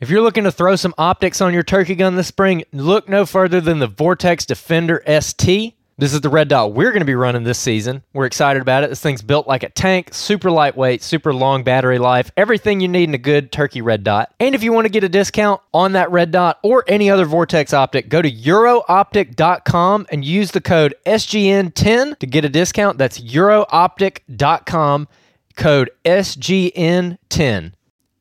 If you're looking to throw some optics on your turkey gun this spring, look no further than the Vortex Defender ST. This is the red dot we're going to be running this season. We're excited about it. This thing's built like a tank, super lightweight, super long battery life, everything you need in a good turkey red dot. And if you want to get a discount on that red dot or any other Vortex optic, go to eurooptic.com and use the code SGN10 to get a discount. That's eurooptic.com, code SGN10.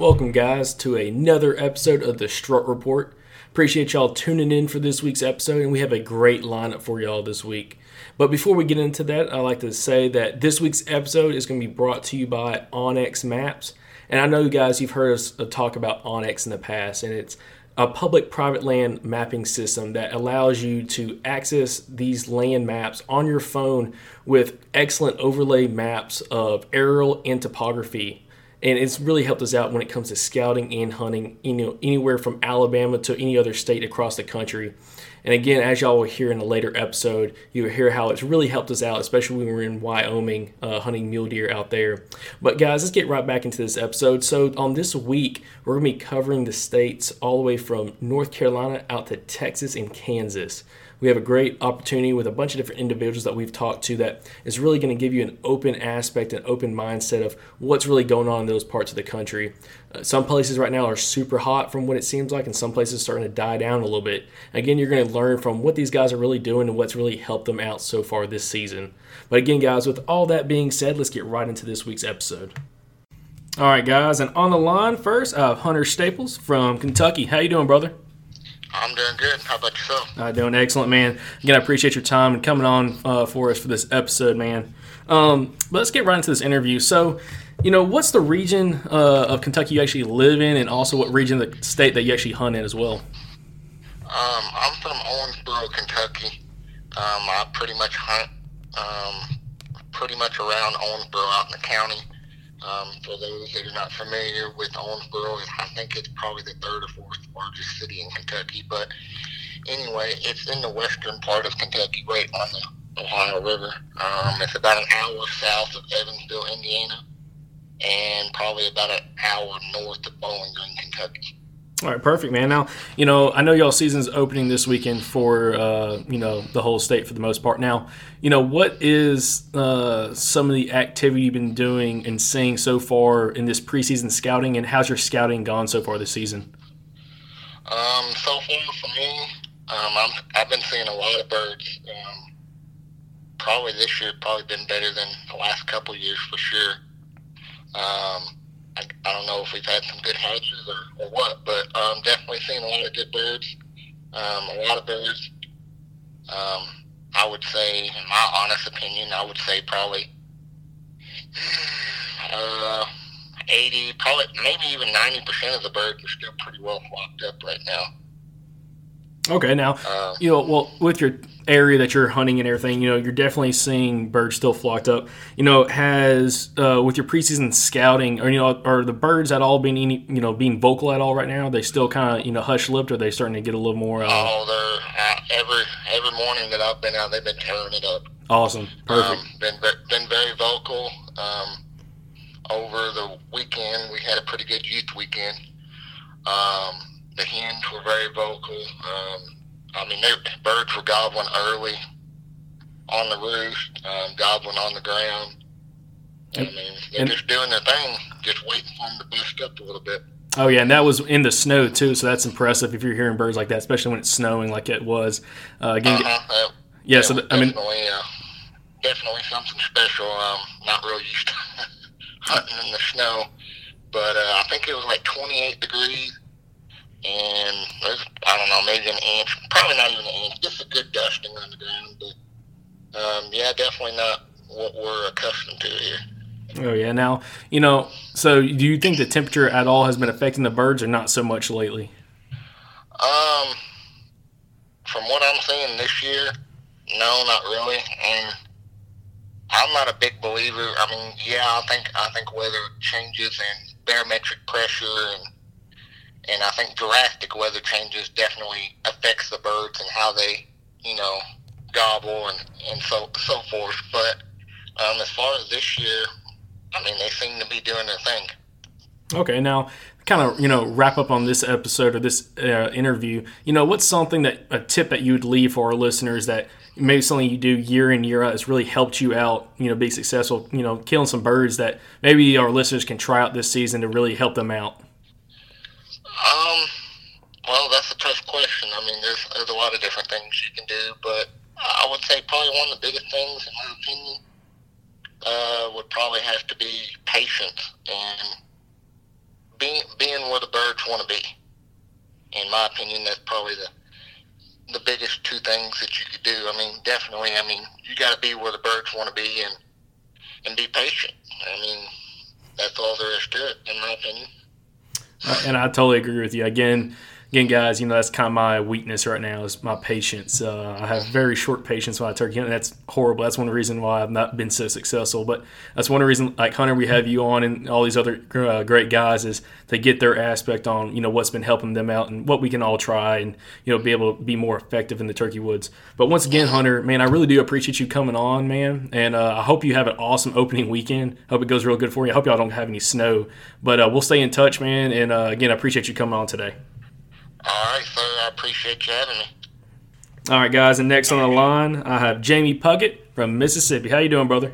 Welcome, guys, to another episode of the Strut Report. Appreciate y'all tuning in for this week's episode, and we have a great lineup for y'all this week. But before we get into that, I'd like to say that this week's episode is going to be brought to you by onX Maps. And I know, guys, you've heard us uh, talk about onX in the past, and it's a public private land mapping system that allows you to access these land maps on your phone with excellent overlay maps of aerial and topography and it's really helped us out when it comes to scouting and hunting you know anywhere from alabama to any other state across the country. And again as y'all will hear in a later episode you'll hear how it's really helped us out especially when we were in wyoming uh, hunting mule deer out there. But guys let's get right back into this episode. So on this week we're going to be covering the states all the way from north carolina out to texas and kansas we have a great opportunity with a bunch of different individuals that we've talked to that is really going to give you an open aspect, an open mindset of what's really going on in those parts of the country. Uh, some places right now are super hot from what it seems like, and some places starting to die down a little bit. Again, you're going to learn from what these guys are really doing and what's really helped them out so far this season. But again, guys, with all that being said, let's get right into this week's episode. All right, guys, and on the line first, I have Hunter Staples from Kentucky. How you doing, brother? I'm doing good. How about yourself? Uh, doing excellent, man. Again, I appreciate your time and coming on uh, for us for this episode, man. Um, but let's get right into this interview. So, you know, what's the region uh, of Kentucky you actually live in, and also what region of the state that you actually hunt in as well? Um, I'm from Owensboro, Kentucky. Um, I pretty much hunt um, pretty much around Owensboro out in the county. Um, for those that are not familiar with Owensboro, I think it's probably the third or fourth largest city in Kentucky. But anyway, it's in the western part of Kentucky, right on the Ohio River. Um, it's about an hour south of Evansville, Indiana. and probably about an hour north of Bowling Green, Kentucky. All right, perfect, man. Now, you know, I know y'all season's opening this weekend for, uh, you know, the whole state for the most part. Now, you know, what is uh, some of the activity you've been doing and seeing so far in this preseason scouting, and how's your scouting gone so far this season? Um, so far for me, um, I'm, I've been seeing a lot of birds. Um, probably this year, probably been better than the last couple years for sure. Um, I, I don't know if we've had some good hatches or, or what, but um, definitely seen a lot of good birds. Um, a lot of birds. Um, I would say, in my honest opinion, I would say probably uh, 80, probably maybe even 90% of the birds are still pretty well flocked up right now. Okay, now Um, you know, well, with your area that you're hunting and everything, you know, you're definitely seeing birds still flocked up. You know, has uh, with your preseason scouting, or you know, are the birds at all being any, you know being vocal at all right now? Are they still kind of you know hush lipped, or are they starting to get a little more uh, Oh, they're uh, every every morning that I've been out, they've been tearing it up. awesome, perfect? Um, been been very vocal. Um, over the weekend, we had a pretty good youth weekend. Um, the hens were very vocal. Um, I mean, they, birds were gobbling early on the roost, um, gobbling on the ground. I mean, they're and- just doing their thing, just waiting for them to bust up a little bit. Oh yeah, and that was in the snow too, so that's impressive if you're hearing birds like that, especially when it's snowing like it was. Uh, again, Uh-huh. That- yeah. So that th- I mean, definitely, uh, definitely something special. Um, not real used to hunting in the snow, but uh, I think it was like 28 degrees, and there's I don't know maybe an inch, probably not even an inch, just a good dusting on the ground. But um, yeah, definitely not what we're accustomed to here. oh yeah. Now you know. So do you think the temperature at all has been affecting the birds, or not so much lately? Um, from what I'm seeing this year, no, not really. And I'm not a big believer. I mean, yeah, I think I think weather changes and barometric pressure and and I think drastic weather changes definitely affects the birds and how they, you know, gobble and and so so forth. But um, as far as this year, I mean, they seem to be doing their thing. Okay, now kind of you know wrap up on this episode or this uh, interview. You know, what's something that a tip that you would leave for our listeners that maybe something you do year in year out has really helped you out. You know, be successful. You know, killing some birds that maybe our listeners can try out this season to really help them out. Um, well, that's a tough question. I mean, there's there's a lot of different things you can do, but I would say probably one of the biggest things, in my opinion, uh, would probably have to be patience and being being where the birds want to be. In my opinion, that's probably the the biggest two things that you could do. I mean, definitely. I mean, you got to be where the birds want to be and and be patient. I mean, that's all there is to it, in my opinion. And I totally agree with you. Again, again, guys, you know that's kind of my weakness right now is my patience. Uh, I have very short patience when I turkey hunt. and That's horrible. That's one of the reasons why I've not been so successful. But that's one of the reasons, like Hunter, we have you on and all these other uh, great guys is to get their aspect on you know what's been helping them out and what we can all try and you know be able to be more effective in the turkey woods. But once again, Hunter, man, I really do appreciate you coming on, man, and uh, I hope you have an awesome opening weekend. Hope it goes real good for you. I hope y'all don't have any snow, but uh, we'll stay in touch, man. And uh, again, I appreciate you coming on today. All right, sir. I appreciate you having me. All right, guys, and next on the line, I have Jamie Puckett from Mississippi. How you doing, brother?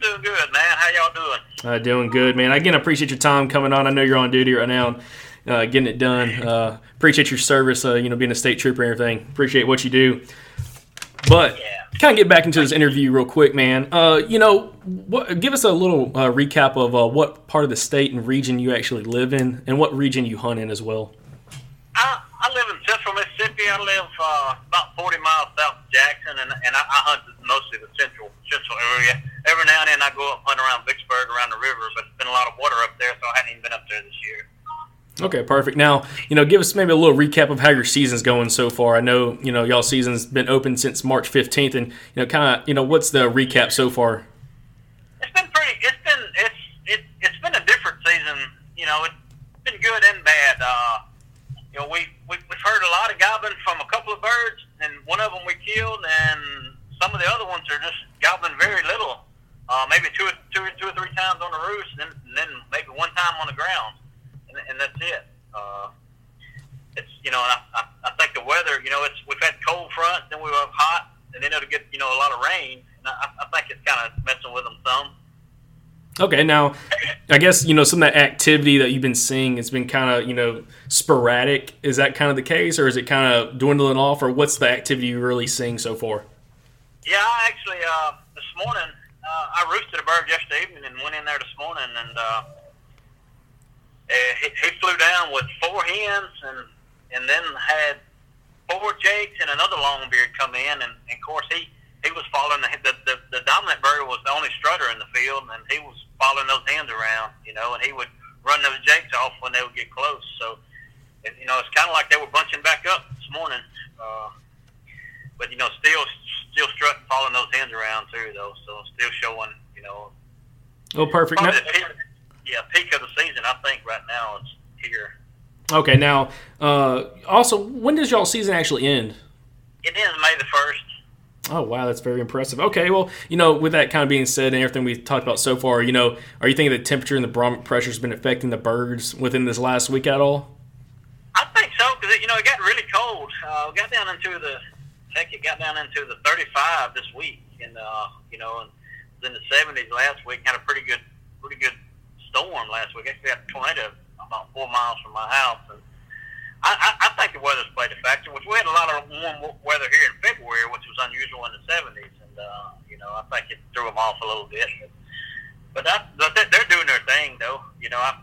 Doing good, man. How y'all doing? Uh, doing good, man. Again, I appreciate your time coming on. I know you're on duty right now, and uh, getting it done. Uh, appreciate your service. Uh, you know, being a state trooper and everything. Appreciate what you do. But Yeah. kind of get back into this interview real quick, man. Uh, you know, what, give us a little uh, recap of uh, what part of the state and region you actually live in, and what region you hunt in as well. I, I live in central Mississippi. I live uh, about 40 miles south of Jackson, and, and I, I hunt mostly the central central area. Every now and then I go up hunt around Vicksburg, around the river, but it's been a lot of water up there, so I hadn't even been up there this year. Okay, perfect. Now, you know, give us maybe a little recap of how your season's going so far. I know, you know, y'all season's been open since March 15th, and you know, kind of, you know, what's the recap so far? It's been pretty. It's been it's it, it's been a different season. You know, it's been good and bad. Uh, you know, we, heard a lot of gobbling from a couple of birds, and one of them we killed, and some of the other ones are just gobbling very little. Uh, maybe two, or- two, or- three times on the roost, and then, and then maybe one time on the ground, and, and that's it. Uh, it's you know, I, I, I think the weather, you know, it's we've had cold front, then we have hot, and then it'll get you know a lot of rain. And I, I think it's kind of messing with them some. Okay, now I guess you know some of that activity that you've been seeing has been kind of you know sporadic. Is that kind of the case, or is it kind of dwindling off, or what's the activity you're really seeing so far? Yeah, I actually uh, this morning uh, I roosted a bird yesterday evening and went in there this morning, and uh, eh, he, he flew down with four hens and and then had four jakes and another longbeard come in, and, and of course he he was following the, the the the dominant bird was the only strutter in the field, and he was following those hens around, you know, and he would run those jakes off when they would get close. So, and, you know, it's kind of like they were bunching back up this morning. Uh, but you know, still still strutting, following those hens around too, though. So still showing, you know. Oh, perfect. Now- peak, yeah, peak of the season. I think right now it's here. okay, now uh, also, when does y'all season actually end? It ends May the first. Oh wow, that's very impressive. Okay, well, you know, with that kind of being said and everything we've talked about so far, you know, are you thinking the temperature and the barometer pressure has been affecting the birds within this last week at all? I think so because you know it got really cold. Uh, we got down into the heck, it got down into the 35 this week, and uh, you know, and in the 70s last week. Had a pretty good, pretty good storm last week. Actually, had a tornado about four miles from my house, and I, I, I think the weather's played a factor. Which we had a lot of warm weather here in February, which was unusual in the 70s, and uh, you know, I think it threw them off a little bit. But, but that, they're doing their thing, though. You know, I,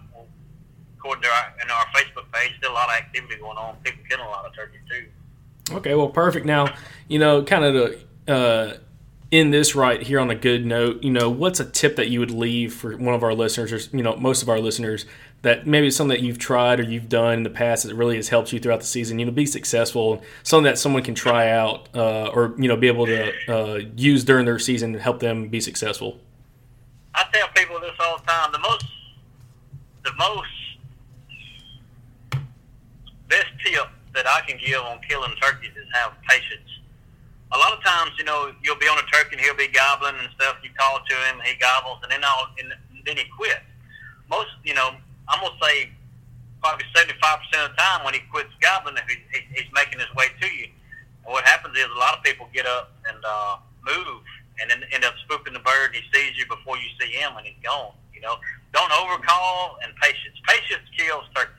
according to our, in our Facebook page, still a lot of activity going on. People killing a lot of turkey too. Okay, well, perfect. Now, you know, kind of to uh, end this right here on a good note, you know, what's a tip that you would leave for one of our listeners, or you know, most of our listeners, that maybe it's something that you've tried or you've done in the past that really has helped you throughout the season, you know, be successful, something that someone can try out uh, or you know, be able to uh, use during their season to help them be successful. I tell people this all the time. The most, the most best tip that I can give on killing turkeys is have patience. A lot of times, you know, you'll be on a turkey and he'll be gobbling and stuff. You call to him, he gobbles, and then all, and then he quits. Most, you know, I'm gonna say probably 75% of the time when he quits gobbling, if he, he, he's making his way to you. And what happens is a lot of people get up and uh, move and then end up spoofing the bird. And he sees you before you see him, and he's gone. You know, don't overcall and patience. Patience kills turkeys.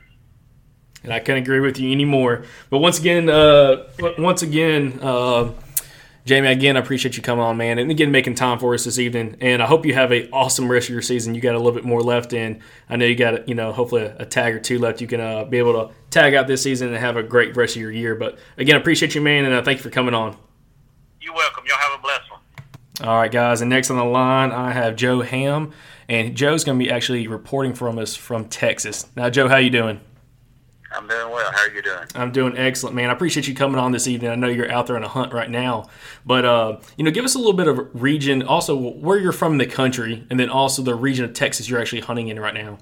And I can't agree with you anymore. But once again, uh, once again, uh, Jamie, again, I appreciate you coming on, man, and again making time for us this evening. And I hope you have a awesome rest of your season. You got a little bit more left in. I know you got, you know, hopefully a, a tag or two left. You can uh, be able to tag out this season and have a great rest of your year. But again, I appreciate you, man, and uh, thank you for coming on. You're welcome. Y'all have a blessed one. All right, guys. And next on the line, I have Joe Ham, and Joe's going to be actually reporting from us from Texas. Now, Joe, how you doing? I'm doing well. How are you doing? I'm doing excellent, man. I appreciate you coming on this evening. I know you're out there on a hunt right now, but uh, you know, give us a little bit of region, also where you're from in the country, and then also the region of Texas you're actually hunting in right now.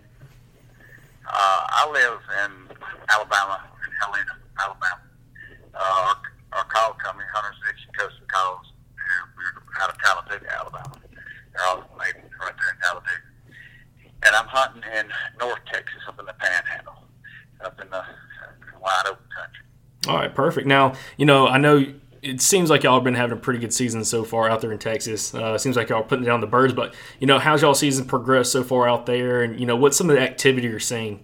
Uh, I live in Alabama, in Helena, Alabama. Uh, our, our call company, Hunters Addiction Custom Calls, we're out of Talladega, Alabama. They're all made right there in Talladega. And I'm hunting in North Texas, up in the Panhandle, up in the wide open country. All right, perfect. Now, you know, I know it seems like y'all have been having a pretty good season so far out there in Texas. Uh, seems like y'all are putting down the birds, but you know, how's y'all season progressed so far out there, and you know, what's some of the activity you're seeing?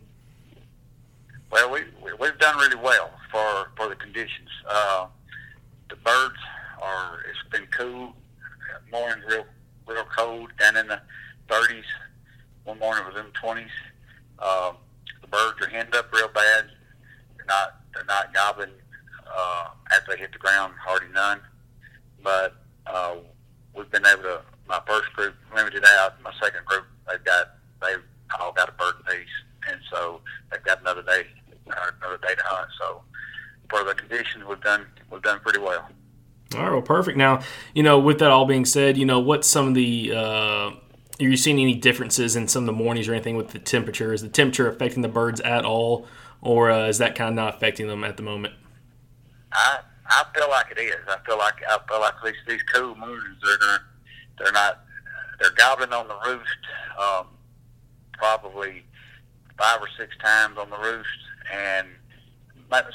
Well, we, we we've done really well for for the conditions. Uh, the birds are. It's been cool. Morning real real cold, down in the 30s. One morning it was in the 20s. Um, birds are henned up real bad. They're not they're not gobbling uh, after they hit the ground. Hardly none. But uh, we've been able to. My first group limited out. My second group they've got they've all got a bird apiece, and so they've got another day uh, another day to hunt. So for the conditions, we've done we've done pretty well. All right, well, perfect. Now, you know, with that all being said, you know, what's some of the uh, are you seeing any differences in some of the mornings or anything with the temperature? Is the temperature affecting the birds at all, or uh, is that kind of not affecting them at the moment? I I feel like it is. I feel like I feel like these these cool mornings they're not they're not they're gobbling on the roost um, probably five or six times on the roost, and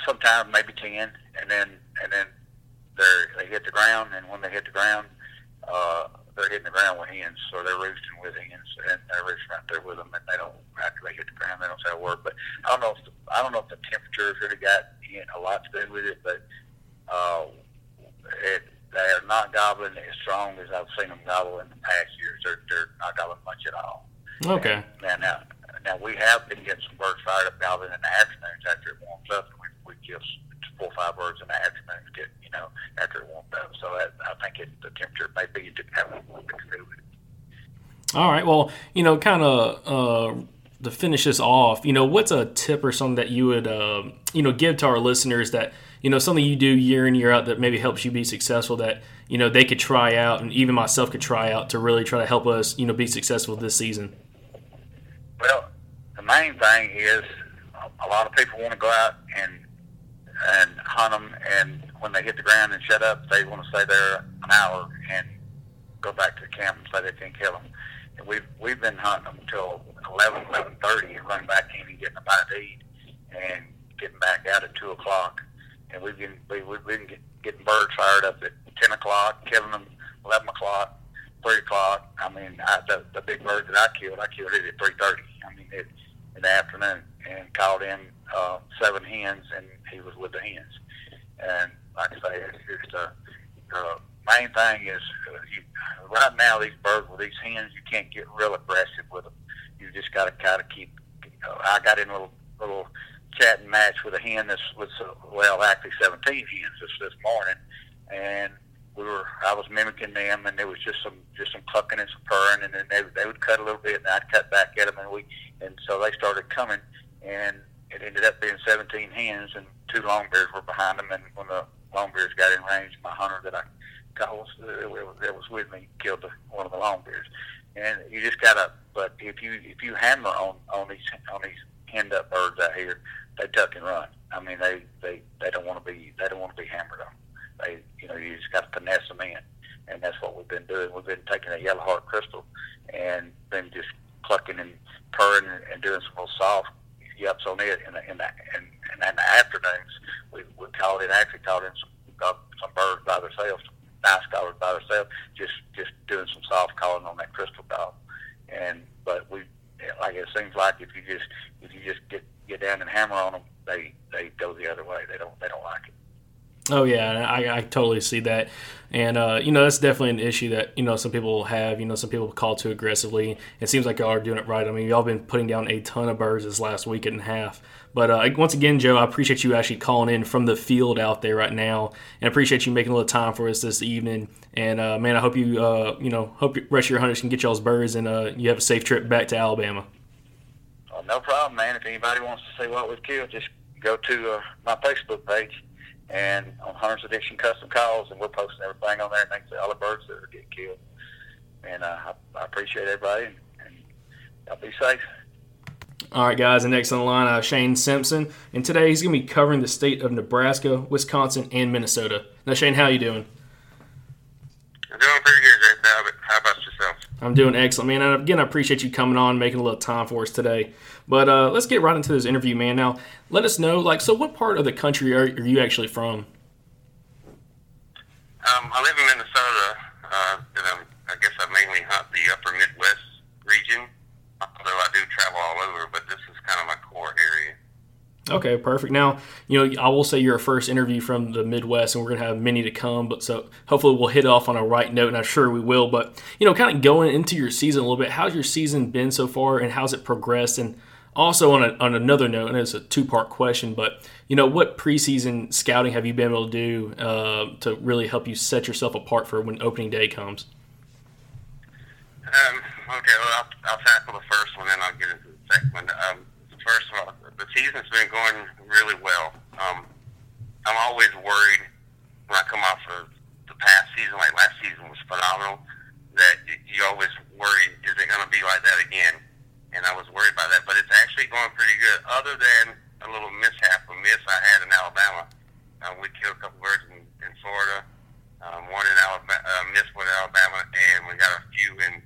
sometimes maybe ten, and then and then they they hit the ground, and when they hit the ground, uh, they're hitting the ground with hens, so they're roosting with hens, and they're roosting right there with them, and they don't after they hit the ground, they don't say a word. But I don't know if the, I don't know if the temperature has really got a lot to do with it, but uh, it they are not gobbling as strong as I've seen them gobble in the past years. They're they're not gobbling much at all. Okay. And, now now we have been getting some birds fired up gobbling in the afternoons after it warms up, and we we kill four or five birds in the afternoon get you know after it warms up. So that, I think it, the temperature may be to have a little bit to do with it. All right. Well, you know, kind of. Uh, to finish this off, you know, what's a tip or something that you would, uh, you know, give to our listeners that you know something you do year in year out that maybe helps you be successful that you know they could try out and even myself could try out to really try to help us you know be successful this season well the main thing is a lot of people want to go out and and hunt them and when they hit the ground and shut up they want to stay there an hour and go back to the camp and say they can't kill them and we've we've been hunting them until 11 11.30 and running back in and getting a bite to eat and getting back out at 2 o'clock and we've been we, we've been getting birds fired up at ten o'clock, killing them eleven o'clock, three o'clock. I mean, I, the the big bird that I killed, I killed it at three thirty. I mean, it, in the afternoon, and called in uh, seven hens, and he was with the hens. And like I say, it's just uh, the main thing is uh, you, right now these birds with these hens, you can't get real aggressive with them. You just got to kind of keep. Uh, I got in a little little chatting match with a hen that's was uh, well actually 17 hens this this morning, and we were I was mimicking them, and there was just some just some clucking and some purring, and then they they would cut a little bit, and I'd cut back at them, and we and so they started coming, and it ended up being 17 hens, and two longbeards were behind them, and when the longbeards got in range, my hunter that I it was, it was with me killed the, one of the longbeards, and you just gotta. But if you if you hammer on on these on these henned up birds out here, they tuck and run. I mean, they they they don't want to be they don't want to be hammered on. They you know you just got to finesse them in, and that's what we've been doing. We've been taking a yellow heart crystal and been just clucking and purring and, and doing some little soft yups on it. In the in the in, in the afternoons, we we called it actually called in some got some birds by themselves, nice callers by themselves, just just doing some soft calling on that crystal dog. And but we like it seems like if you just if you just get get down and hammer on them, they they go the other way. They don't they don't like it. Oh yeah, I, I totally see that, and uh, you know that's definitely an issue that you know some people have. You know some people call too aggressively. It seems like y'all are doing it right. I mean, y'all been putting down a ton of birds this last week and a half. But uh, once again, Joe, I appreciate you actually calling in from the field out there right now, and appreciate you making a little time for us this evening. And uh, man, I hope you uh, you know hope the rest of your hunters can get y'all's birds, and uh, you have a safe trip back to Alabama. Oh, no problem, man. If anybody wants to see what we've killed, just go to uh, my Facebook page and on Hunter's Addiction Custom Calls, and we're posting everything on there. Thanks to all the birds that are getting killed. And uh, I, I appreciate everybody, and, and y'all be safe. All right, guys, and next on the line, uh, Shane Simpson, and today he's going to be covering the state of Nebraska, Wisconsin, and Minnesota. Now, Shane, how you doing? I'm doing pretty good, Jay. I'm doing excellent, man. And again, I appreciate you coming on, making a little time for us today. But uh, let's get right into this interview, man. Now, let us know, like, so what part of the country are, are you actually from? Um, I live in Minnesota, uh, and I'm, I guess I mainly hunt the upper Midwest region, although I do travel all over, but this is kind of my core area. Okay, perfect. Now, you know, I will say you're a first interview from the Midwest, and we're gonna have many to come. But so hopefully we'll hit off on a right note, and I'm sure we will. But you know, kind of going into your season a little bit, how's your season been so far, and how's it progressed? And also on a, on another note, and it's a two part question, but you know, what preseason scouting have you been able to do uh, to really help you set yourself apart for when opening day comes? Um, okay, well, I'll, I'll tackle the first one, then I'll get into the second one. Um, first of all, the season's been going really well. Um, I'm always worried when I come off of the past season, like last season was phenomenal, that you always worry, is it going to be like that again? And I was worried about that, but it's actually going pretty good. Other than a little mishap, a miss I had in Alabama, uh, we killed a couple birds in, in Florida, um, one in Alabama, uh, missed one in Alabama, and we got a few in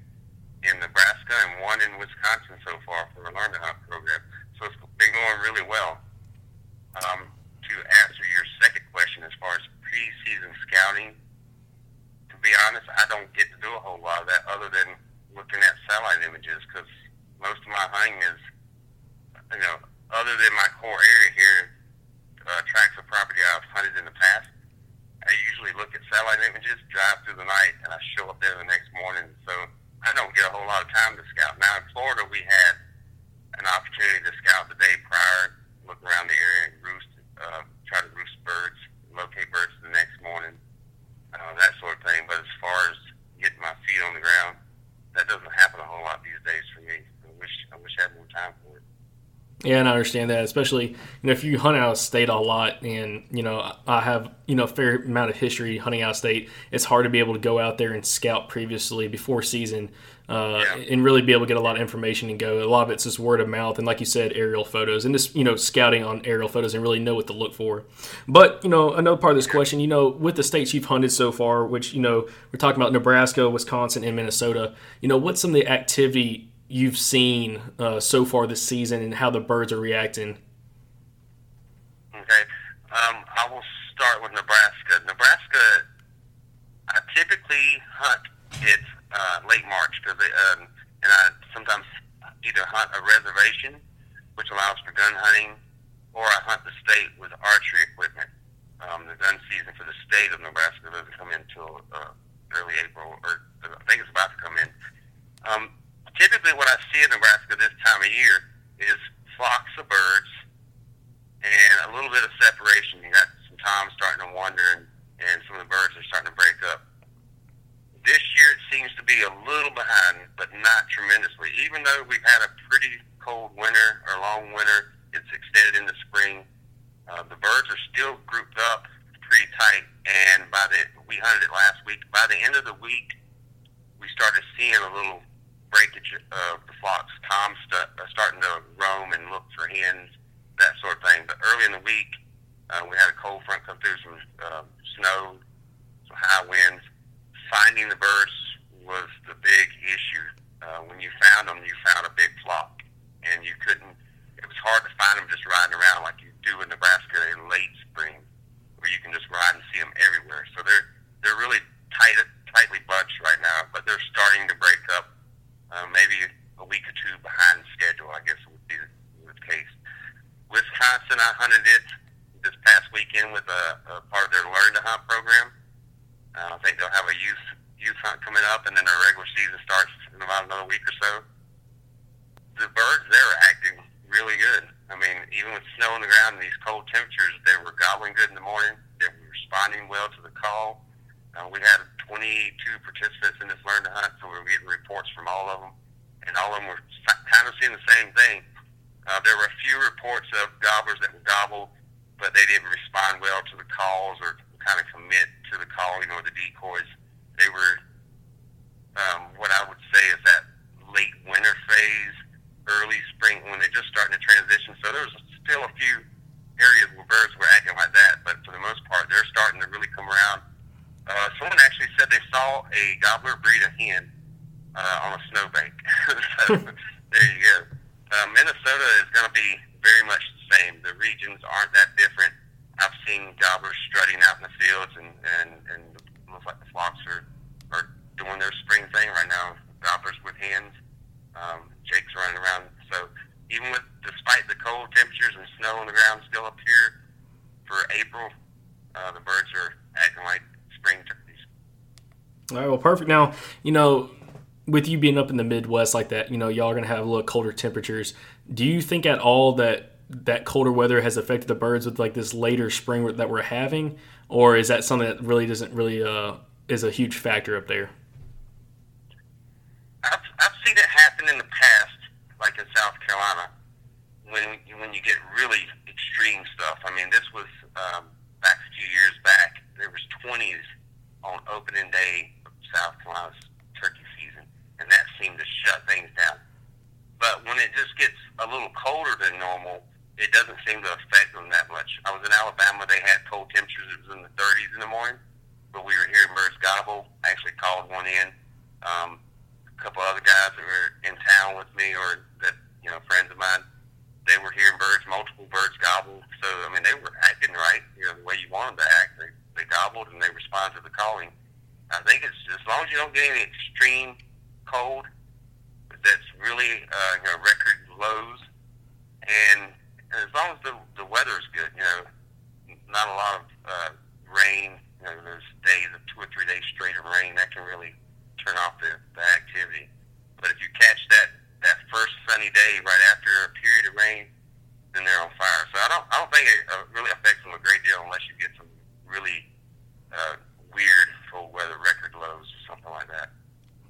in Nebraska and one in Wisconsin so far for a learn to hunt program. So it's been going really well. Um, to answer your second question as far as preseason scouting, to be honest, I don't get to do a whole lot of that other than looking at satellite images because most of my hunting is, you know, other than my core area here, uh, tracts of property I've hunted in the past, I usually look at satellite images, drive through the night, and I show up there the next morning. So I don't get a whole lot of time to scout. Now in Florida, we had an opportunity to scout the day prior, look around the area and roost, uh, try to roost birds, locate birds the next morning, uh, that sort of thing. But as far as getting my feet on the ground, that doesn't happen a whole lot these days for me. I wish I wish I had more time for it. Yeah, and I understand that, especially you know if you hunt out of state a lot, and you know I have you know a fair amount of history hunting out of state. It's hard to be able to go out there and scout previously before season, uh, Yeah. and really be able to get a lot of information and go. A lot of it's just word of mouth, and like you said, aerial photos, and just you know scouting on aerial photos and really know what to look for. But you know another part of this question, you know, with the states you've hunted so far, which you know we're talking about Nebraska, Wisconsin, and Minnesota. You know, what's some of the activity you've seen uh, so far this season, and how the birds are reacting? Okay. Um, I will start with Nebraska. Nebraska, I typically hunt it uh, late March because um, and I sometimes either hunt a reservation, which allows for gun hunting, or I hunt the state with archery equipment. Um, the gun season for the state of Nebraska doesn't come in until uh, early April, or I think it's about to come in. Um, typically, what I see in Nebraska this time of year is flocks of birds and a little bit of separation. You got some toms starting to wander, and, and some of the birds are starting to break up. This year it seems to be a little behind, but not tremendously. Even though we've had a pretty cold winter or long winter, it's extended into spring. Uh, the birds are still grouped up pretty tight, and by the we hunted it last week. By the end of the week, we started seeing a little breakage of the flocks. Toms st- are starting to roam and look for hens that sort of thing. But early in the week, uh, we had a cold front come through, some uh, snow, some high winds. Finding the birds was the big issue. Uh, when you found them, you found a big flock, and you couldn't. It was hard to find them just riding around like you do in Nebraska in late spring, where you can just ride and see them everywhere. So they're they're really tight, tightly bunched right now, but they're starting to break up. Uh, maybe a week or two behind schedule, I guess would be the, the case. Wisconsin, I hunted it this past weekend with a, a part of their Learn to Hunt program. I think they'll have a youth youth hunt coming up, and then their regular season starts in about another week or so. The birds there are acting really good. I mean, even with snow on the ground and these cold temperatures, they were gobbling good in the morning. They were responding well to the call. Uh, we had 22 participants in this Learn to Hunt, so we were getting reports from all of them, and all of them were kind of seeing the same thing. Uh, there were a few reports of gobblers that would gobble, but they didn't respond well to the calls or kind of commit to the call, you know, the decoys. They were, um, what I would say is that late winter phase, early spring, when they're just starting to transition. So there's still a few areas where birds were acting like that, but for the most part, they're starting to really come around. Uh, someone actually said they saw a gobbler breed a hen uh, on a snowbank. so there you go. Uh, Minnesota is going to be very much the same. The regions aren't that different. I've seen gobblers strutting out in the fields, and and and looks like the flocks are are doing their spring thing right now. Gobblers with hens. Um, Jake's running around. So even with despite the cold temperatures and snow on the ground still up here for April, uh, the birds are acting like spring turkeys. All right, well, perfect. Now, you know, with you being up in the Midwest like that, you know, y'all are going to have a little colder temperatures. Do you think at all that that colder weather has affected the birds with like this later spring that we're having, or is that something that really doesn't really uh, is a huge factor up there? I've, I've seen it happen in the past, like in South Carolina, when when you get really extreme stuff. I mean, this was um, back a few years back. There was 20s on opening day of South Carolina's turkey season, and that seemed to shut things down. But when it just gets a little colder than normal, it doesn't seem to affect them that much. I was in Alabama; they had cold temperatures. It was in the 30s in the morning, but we were hearing birds gobble. I actually called one in. Um, a couple other guys that were in town with me, or that you know, friends of mine, they were hearing birds, multiple birds gobble. So I mean, they were acting right, you know, the way you want them to act. They they gobbled and they responded to the calling. I think it's as long as you don't get any extreme cold that's really uh, you know record lows, and as long as the the weather is good, you know, not a lot of uh, rain. You know, those days of two or three days straight of rain that can really turn off the, the activity. But if you catch that that first sunny day right after a period of rain, then they're on fire. So I don't I don't think it uh, really affects them a great deal unless you get some really uh, weird full weather record lows or something like that.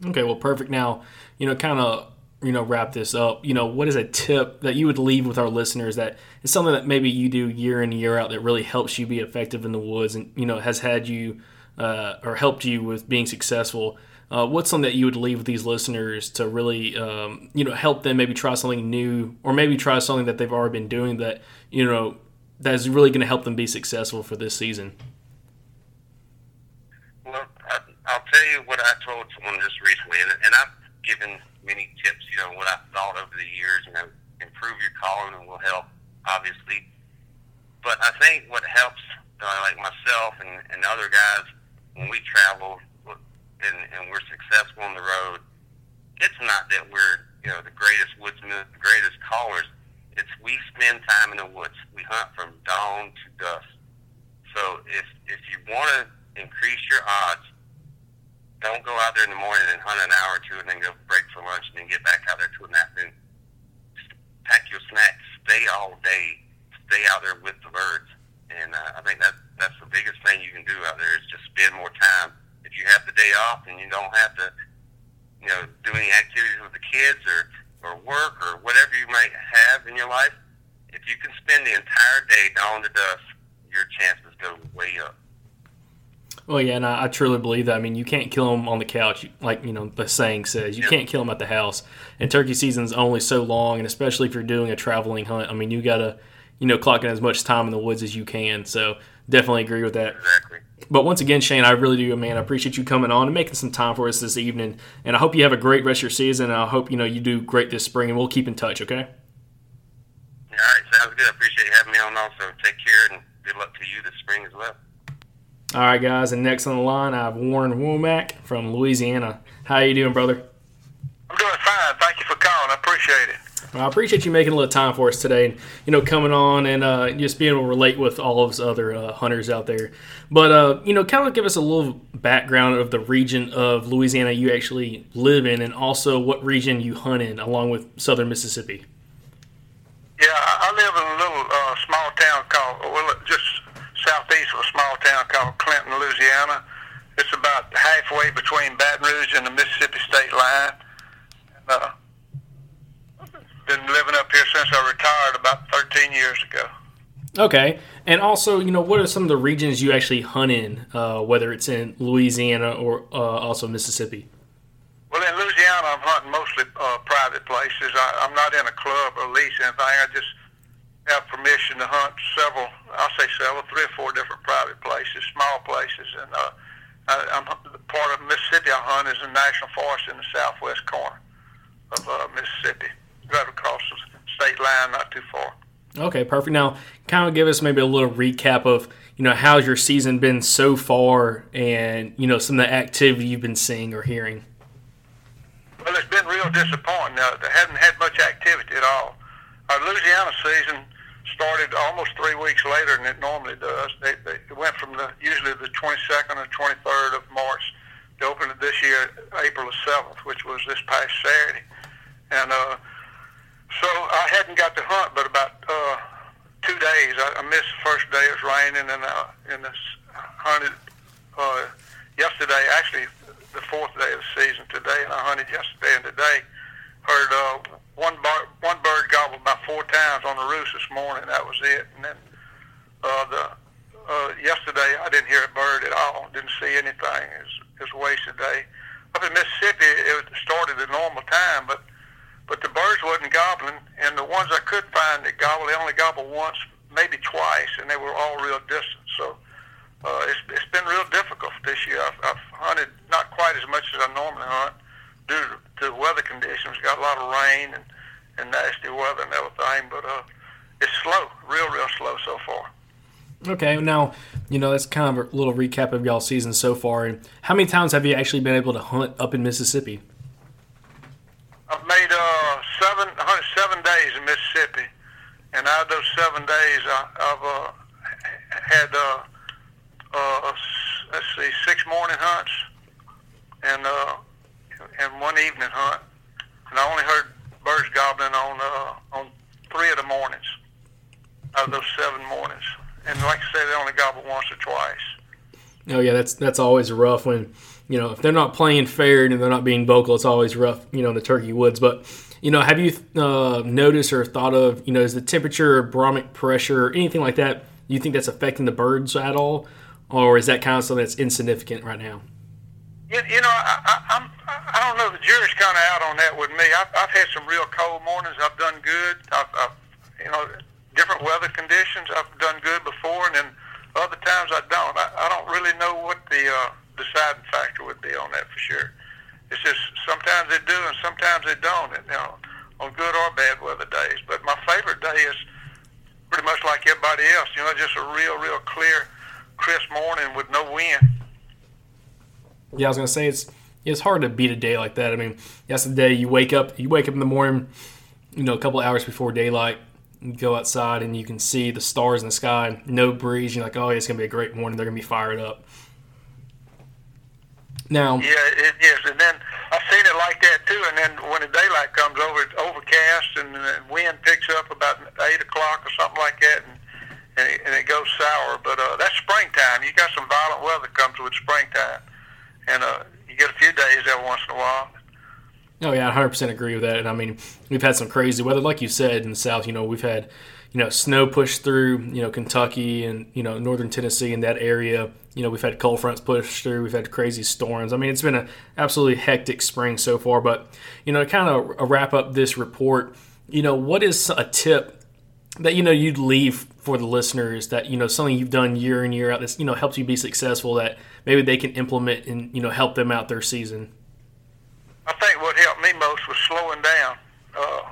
Okay, well, perfect. Now, you know, kind of, you know, wrap this up. You know, what is a tip that you would leave with our listeners that is something that maybe you do year in year out that really helps you be effective in the woods and you know has had you uh, or helped you with being successful? Uh, what's something that you would leave with these listeners to really, um, you know, help them maybe try something new or maybe try something that they've already been doing that you know that is really going to help them be successful for this season? Well, I'll tell you what I told someone just recently, and, and I've given many tips. You know what I've thought over the years. You know, improve your calling and will help, obviously. But I think what helps, uh, like myself and, and other guys, when we travel and, and we're successful on the road, it's not that we're you know the greatest woodsmen, the greatest callers. It's we spend time in the woods. We hunt from dawn to dusk. So if if you want to increase your odds, don't go out there in the morning and hunt an hour or two and then go break for lunch and then get back out there to an afternoon. Pack your snacks. Stay all day. Stay out there with the birds. And uh, I think that that's the biggest thing you can do out there is just spend more time. If you have the day off and you don't have to, you know, do any activities with the kids or or work or whatever you might have in your life, if you can spend the entire day dawn to dusk, your chances go way up. Well, yeah, and I, I, truly believe that. I mean, you can't kill them on the couch, like you know the saying says. You can't kill them at the house. And turkey season's only so long, and especially if you're doing a traveling hunt, I mean, you gotta, you know, clock in as much time in the woods as you can. So definitely agree with that. Exactly. But once again, Shane, I really do, man. I appreciate you coming on and making some time for us this evening. And I hope you have a great rest of your season. And I hope you know you do great this spring. And we'll keep in touch. Okay. All right, sounds good. I appreciate you having me on. Also, take care and good luck to you this spring as well. All right, guys, and next on the line, I have Warren Womack from Louisiana. How you doing, brother? I'm doing fine. Thank you for calling. I appreciate it. Well, I appreciate you making a little time for us today, and you know, coming on and uh, just being able to relate with all of us other uh, hunters out there. But uh, you know, kind of give us a little background of the region of Louisiana you actually live in, and also what region you hunt in, along with Southern Mississippi. Yeah, I live in a little uh, small town called well, just southeast of a small town called Clinton, Louisiana. It's about halfway between Baton Rouge and the Mississippi state line. And, uh, been living up here since I retired about 13 years ago. Okay, and also, you know, what are some of the regions you actually hunt in, uh, whether it's in Louisiana or uh, also Mississippi? Well, in Louisiana, I'm hunting mostly uh, private places. I, I'm not in a club or lease anything. I just have permission to hunt several, I'll say several, three or four different private places, small places. And uh, I, I'm part of Mississippi I hunt is the National Forest in the southwest corner of uh, Mississippi, right across the state line, not too far. Okay, perfect. Now, kind of give us maybe a little recap of you know how's your season been so far, and you know some of the activity you've been seeing or hearing. Well, it's been real disappointing. Uh, they haven't had much activity at all. Our Louisiana season started almost three weeks later than it normally does. They, they it went from the usually the 22nd or 23rd of March to open it this year, April the 7th, which was this past Saturday. And uh, so I hadn't got to hunt but about uh, two days. I, I missed the first day. It was raining, and uh, and this hunted uh, yesterday. Actually, the fourth day of the season today, and I hunted yesterday and today. Heard uh, one bar, one bird gobbled about four times on the roost this morning. That was it. And then uh, the uh, yesterday I didn't hear a bird at all. Didn't see anything. It was, a wasted day. Up in Mississippi, it started at normal time, but but the birds wasn't gobbling, and the ones I could find that gobbled, they only gobbled once, maybe twice, and they were all real distant. So uh, it's it's been real difficult this year. I've, I've hunted not quite as much as I normally hunt due to, to weather conditions. Got a lot of rain and, and nasty weather and everything, but uh, it's slow, real, real slow so far. Okay, now you know that's kind of a little recap of y'all season so far. And how many times have you actually been able to hunt up in Mississippi? I've made uh, seven Mississippi, and out of those seven days, I, I've uh, had uh, uh, let's see, six morning hunts and uh, one evening hunt, and I only heard birds gobbling on uh, on three of the mornings out of those seven mornings. And like I say, they only gobble once or twice. Oh yeah, that's that's always rough when you know if they're not playing fair and they're not being vocal. It's always rough, you know, in the turkey woods. But you know, have you uh, noticed or thought of you know is the temperature, barometric pressure, or anything like that? You think that's affecting the birds at all, or is that kind of something that's insignificant right now? You, you know, I, I, I'm I don't know. The jury's kind of out on that with me. I've, I've had some real cold mornings. I've done good. I've, I've you know different weather conditions. I've done good before, and then other times I don't. I, I don't really know what the uh, deciding factor would be on that for sure. It's just sometimes they do and sometimes they don't. You know, on good or bad weather days. But my favorite day is pretty much like everybody else. You know, just a real, real clear, crisp morning with no wind. Yeah, I was gonna say it's it's hard to beat a day like that. I mean, that's the day you wake up. You wake up in the morning, you know, a couple hours before daylight. You go outside and you can see the stars in the sky. No breeze. You're like, oh, yeah, it's gonna be a great morning. They're gonna be fired up. Now, Yeah, it is. And then I've seen it like that too. And then when the daylight comes over, it's overcast and the wind picks up about eight o'clock or something like that, and and it, and it goes sour. But uh, that's springtime. You got some violent weather comes with springtime, and uh, you get a few days every once in a while. Oh yeah, I 100% agree with that. And I mean, we've had some crazy weather, like you said, in the South. You know, we've had you know snow push through, you know, Kentucky and you know northern Tennessee and that area. You know, we've had cold fronts push through. We've had crazy storms. I mean, it's been an absolutely hectic spring so far. But you know, to kind of uh, wrap up this report, you know, what is a tip that you know you'd leave for the listeners that you know something you've done year in year out that's you know helps you be successful that maybe they can implement and you know help them out their season. I think what helped me most was slowing down. Uh,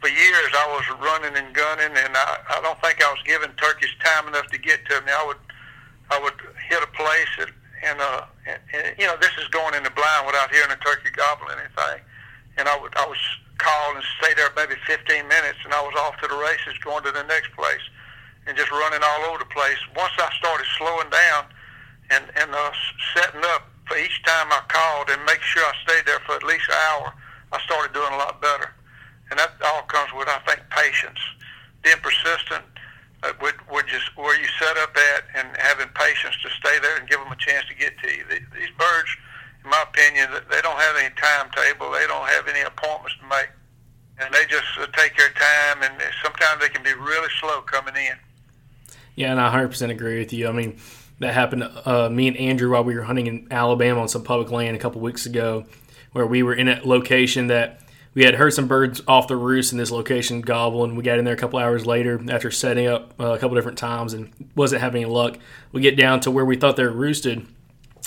for years, I was running and gunning, and I, I don't think I was giving turkeys time enough to get to me. I would, I would hit a place, and, and, uh, and, and you know, this is going in the blind without hearing a turkey gobble anything. And I would, I was call and stay there maybe 15 minutes, and I was off to the races, going to the next place, and just running all over the place. Once I started slowing down and and uh, setting up for each time I called and make sure I stayed there for at least an hour, I started doing a lot better. And that all comes with, I think, patience, being persistent, uh, with, with just where you set up at, and having patience to stay there and give them a chance to get to you. The- These birds, my opinion, that they don't have any timetable. They don't have any appointments to make, and they just uh, take their time. And sometimes they can be really slow coming in. Yeah, and I 100% agree with you. I mean, that happened to uh, me and Andrew while we were hunting in Alabama on some public land a couple weeks ago, where we were in a location that we had heard some birds off the roost in this location gobbling. We got in there a couple hours later after setting up uh, a couple different times and wasn't having any luck. We get down to where we thought they were roosted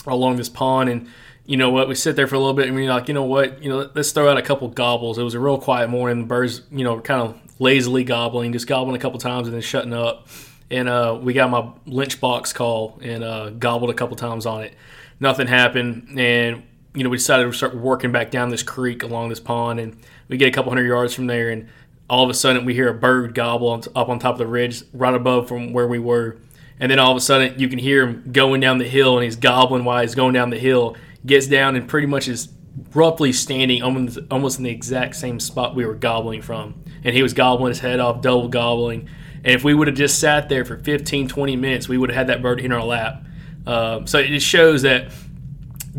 along this pond and you know what we sit there for a little bit and we're like you know what you know let's throw out a couple gobbles. It was a real quiet morning. Birds you know kind of lazily gobbling just gobbling a couple times and then shutting up. And uh, we got my Lynch box call and uh, gobbled a couple times on it. Nothing happened and you know we decided to start working back down this creek along this pond and we get a couple hundred yards from there and all of a sudden we hear a bird gobble on, up on top of the ridge right above from where we were. And then all of a sudden, you can hear him going down the hill, and he's gobbling while he's going down the hill. Gets down and pretty much is roughly standing almost, almost in the exact same spot we were gobbling from. And he was gobbling his head off, double gobbling. And if we would have just sat there for 15, 20 minutes, we would have had that bird in our lap. Um, so it just shows that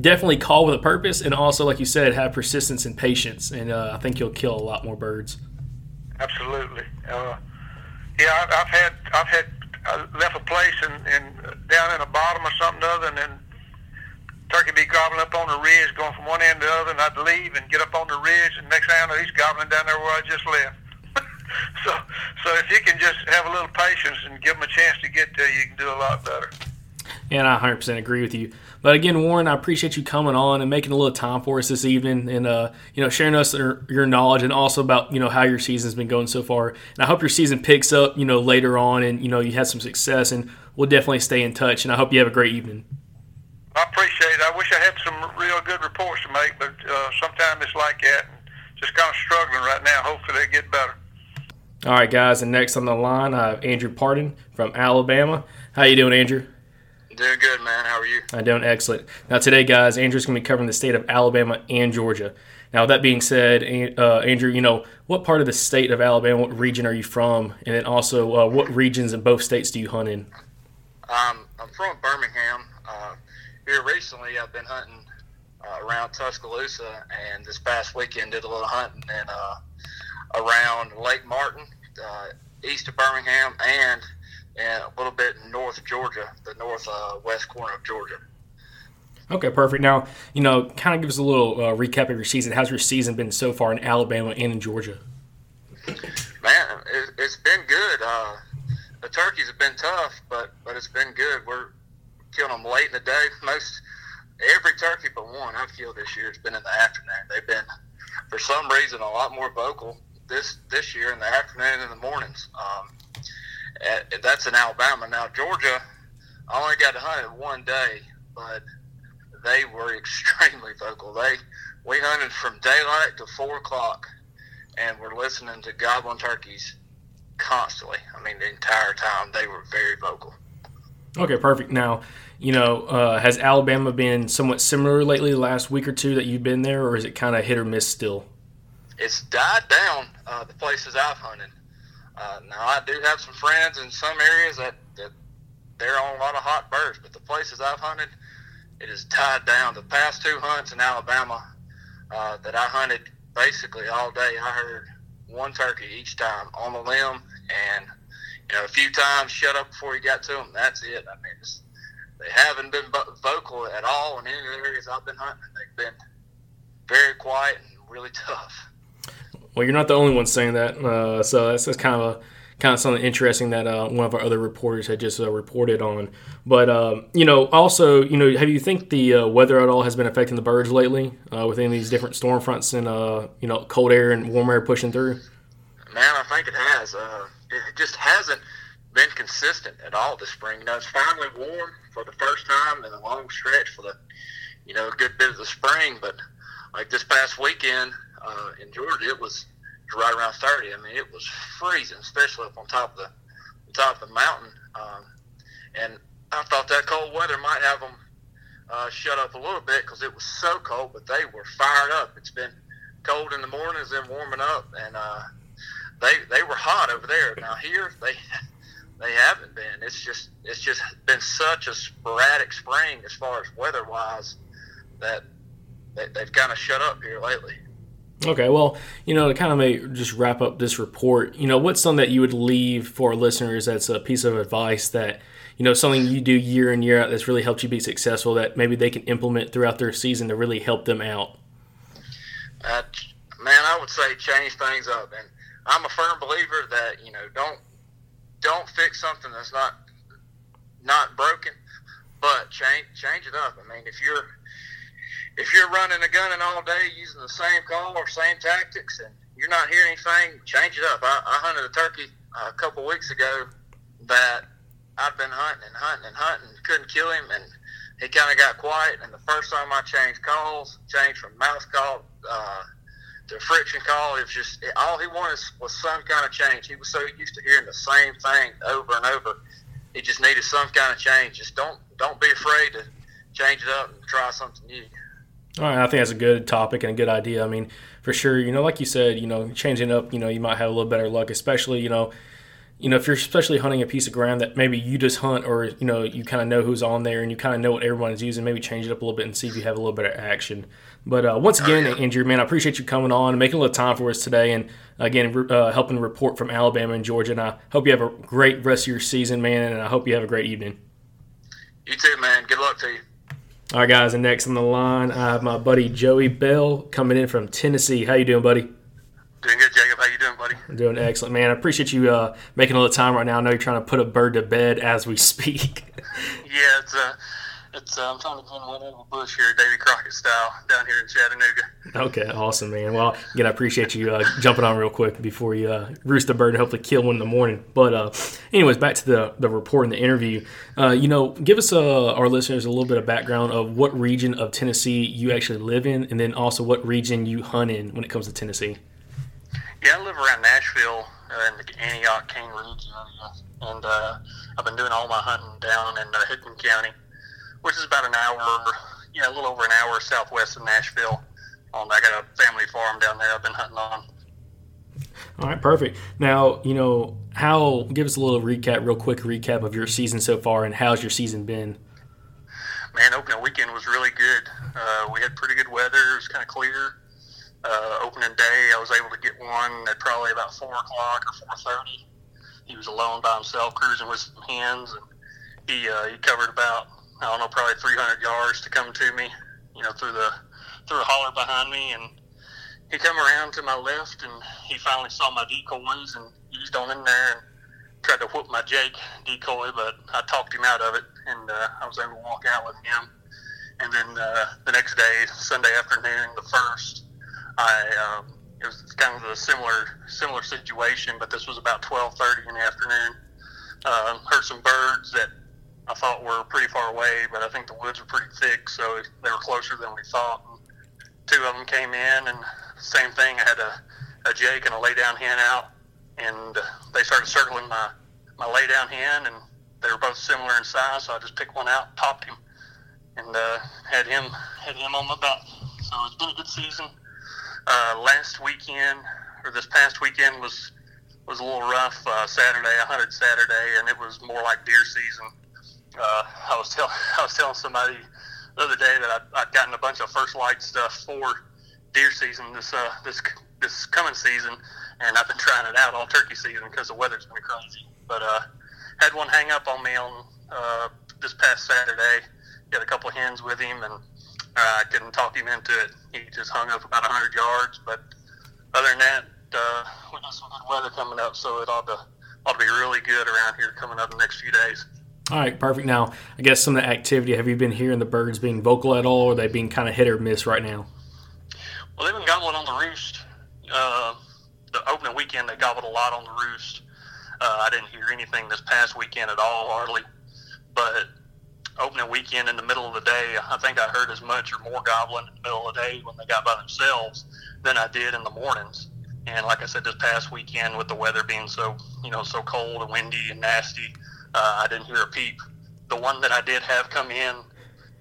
definitely call with a purpose, and also, like you said, have persistence and patience. And uh, I think you'll kill a lot more birds. Absolutely. Uh, yeah, I've, I've had I've had I left a place and, and down in the bottom or something other, and then turkey be gobbling up on the ridge, going from one end to the other, and I'd leave and get up on the ridge, and next thing I know, he's gobbling down there where I just left. so, so if you can just have a little patience and give them a chance to get there, you can do a lot better. And I 100% agree with you. But again, Warren, I appreciate you coming on and making a little time for us this evening, and uh, you know, sharing us your, your knowledge and also about you know how your season's been going so far. And I hope your season picks up, you know, later on, and you know, you had some success. And we'll definitely stay in touch. And I hope you have a great evening. I appreciate it. I wish I had some real good reports to make, but uh, sometimes it's like that. And just kind of struggling right now. Hopefully, they get better. All right, guys, and next on the line, I have Andrew Pardon from Alabama. How you doing, Andrew? Doing good, man. How are you? I'm doing excellent. Now, today, guys, Andrew's going to be covering the state of Alabama and Georgia. Now, that being said, uh, Andrew, you know, what part of the state of Alabama, what region are you from? And then also, uh, what regions in both states do you hunt in? Um, I'm from Birmingham. Uh, here recently, I've been hunting uh, around Tuscaloosa, and this past weekend did a little hunting in, uh, around Lake Martin, uh, east of Birmingham, and, and a little bit in north Georgia, the northwest corner of Georgia. Okay, perfect. Now, you know, kind of give us a little uh, recap of your season. How's your season been so far in Alabama and in Georgia? Man, it, has been good. Uh, the turkeys have been tough, but but it's been good. We're killing them late in the day. Most every turkey but one I've killed this year has been in the afternoon. They've been, for some reason, a lot more vocal this this year in the afternoon and the mornings. Um, and that's in Alabama. Now Georgia, I only got to hunt it one day, but they were extremely vocal. They we hunted from daylight to four o'clock, and we're listening to gobbling turkeys constantly. I mean, the entire time they were very vocal. Okay, perfect. Now, you know, uh, has Alabama been somewhat similar lately, the last week or two that you've been there, or is it kind of hit or miss still? It's died down. Uh, the places I've hunted. Uh, now, I do have some friends in some areas that, that they're on a lot of hot birds, but the places I've hunted, it is tied down. The past two hunts in Alabama uh, that I hunted basically all day, I heard one turkey each time on the limb, and you know a few times shut up before you got to them. That's it. I mean, they haven't been vocal at all in any of the areas I've been hunting. They've been very quiet and really tough. Well, you're not the only one saying that. Uh, so that's, that's kind of a kind of something interesting that uh, one of our other reporters had just uh, reported on. But um, you know, also, you know, have you think the uh, weather at all has been affecting the birds lately uh, with any of these different storm fronts and uh, you know, cold air and warm air pushing through? Man, I think it has. Uh, it just hasn't been consistent at all this spring. You know, it's finally warm for the first time in a long stretch for the, you know, a good bit of the spring. But like this past weekend in Georgia, it was right around 30. I mean, it was freezing, especially up on top of the top of the mountain. Um, and I thought that cold weather might have them uh, shut up a little bit because it was so cold, but they were fired up. It's been cold in the mornings, then warming up, and uh, they they were hot over there. Now here they they haven't been. It's just it's just been such a sporadic spring as far as weather wise that they, they've kind of shut up here lately. Okay, well, you know, to kind of make, just wrap up this report, you know, what's something that you would leave for our listeners that's a piece of advice that, you know, something you do year in, year out that's really helped you be successful that maybe they can implement throughout their season to really help them out? Uh, man, I would say change things up. And I'm a firm believer that, you know, don't don't fix something that's not not broken, but change change it up. I mean, if you're if you're running a gunning all day using the same call or same tactics and you're not hearing anything, change it up. I, I hunted a turkey a couple weeks ago that I'd been hunting and hunting and hunting, couldn't kill him, and he kind of got quiet. And the first time I changed calls, changed from mouth call uh, to friction call, is just all he wanted was some kind of change. He was so used to hearing the same thing over and over. He just needed some kind of change. Just don't don't be afraid to change it up and try something new. All right, I think that's a good topic and a good idea. I mean, for sure, you know, like you said, you know, changing up, you know, you might have a little better luck, especially, you know, you know, if you're especially hunting a piece of ground that maybe you just hunt or, you know, you kind of know who's on there and you kind of know what everyone's using, maybe change it up a little bit and see if you have a little better action. But uh, once again, Andrew, man, I appreciate you coming on and making a little time for us today and, again, uh, helping report from Alabama and Georgia. And I hope you have a great rest of your season, man, and I hope you have a great evening. You too, man. Good luck to you. All right, guys, and next on the line, I have my buddy Joey Bell coming in from Tennessee. How you doing, buddy? Doing good, Jacob. How you doing, buddy? I'm doing excellent, man. I appreciate you uh, making a little time right now. I know you're trying to put a bird to bed as we speak. yeah, it's uh, it's uh, I'm trying to pin one over bush here, Davy Crockett style, down here in Chattanooga. Okay, awesome, man. Well, again, I appreciate you uh, jumping on real quick before you uh, roost the bird and hopefully kill one in the morning. But, uh, anyways, back to the the report and the interview. Uh, you know, give us uh, our listeners a little bit of background of what region of Tennessee you actually live in, and then also what region you hunt in when it comes to Tennessee. Yeah, I live around Nashville uh, in the Antioch, Cane Ridge area, and uh, I've been doing all my hunting down in uh, Hickman County, which is about an hour, yeah, a little over an hour southwest of Nashville. On I got a family farm down there. I've been hunting on. All right, perfect. Now, you know, how give us a little recap, real quick recap of your season so far, and how's your season been? Man, opening weekend was really good. Uh, we had pretty good weather. It was kind of clear. Uh, opening day, I was able to get one at probably about four o'clock or four thirty. He was alone by himself, cruising with some hens, and he uh, he covered about I don't know, probably 300 yards to come to me. You know, through the through a holler behind me, and he come around to my left, and he finally saw my decoys and eased on in there and tried to whoop my Jake decoy, but I talked him out of it, and uh, I was able to walk out with him. And then uh, the next day, Sunday afternoon, the first, I um, it was kind of a similar similar situation, but this was about 12:30 in the afternoon. Uh, heard some birds that I thought we were pretty far away, but I think the woods were pretty thick, so they were closer than we thought. And two of them came in, and same thing. I had a, a Jake and a lay down hen out, and they started circling my my lay down hen, and they were both similar in size. So I just picked one out, topped him, and uh, had him had him on my back. So it's been a good season. Uh, last weekend or this past weekend was was a little rough. Uh, Saturday, I hunted Saturday, and it was more like deer season. Uh, I was telling I was telling somebody the other day that I'd gotten a bunch of First Lite stuff for deer season this uh, this this coming season, and I've been trying it out all turkey season because the weather's been crazy. But uh, had one hang up on me on uh, this past Saturday. Had a couple hens with him, and uh, I couldn't talk him into it. He just hung up about 100 yards. But other than that, uh, we got some good weather coming up, so it ought to ought to be really good around here coming up the next few days. All right, perfect. Now, I guess some of the activity, have you been hearing the birds being vocal at all, or they being kind of hit or miss right now? Well, they've been gobbling on the roost. Uh, the opening weekend, they gobbled a lot on the roost. Uh, I didn't hear anything this past weekend at all, hardly. But opening weekend in the middle of the day, I think I heard as much or more gobbling in the middle of the day when they got by themselves than I did in the mornings. And like I said, this past weekend with the weather being so, you know, so cold and windy and nasty, uh, I didn't hear a peep. The one that I did have come in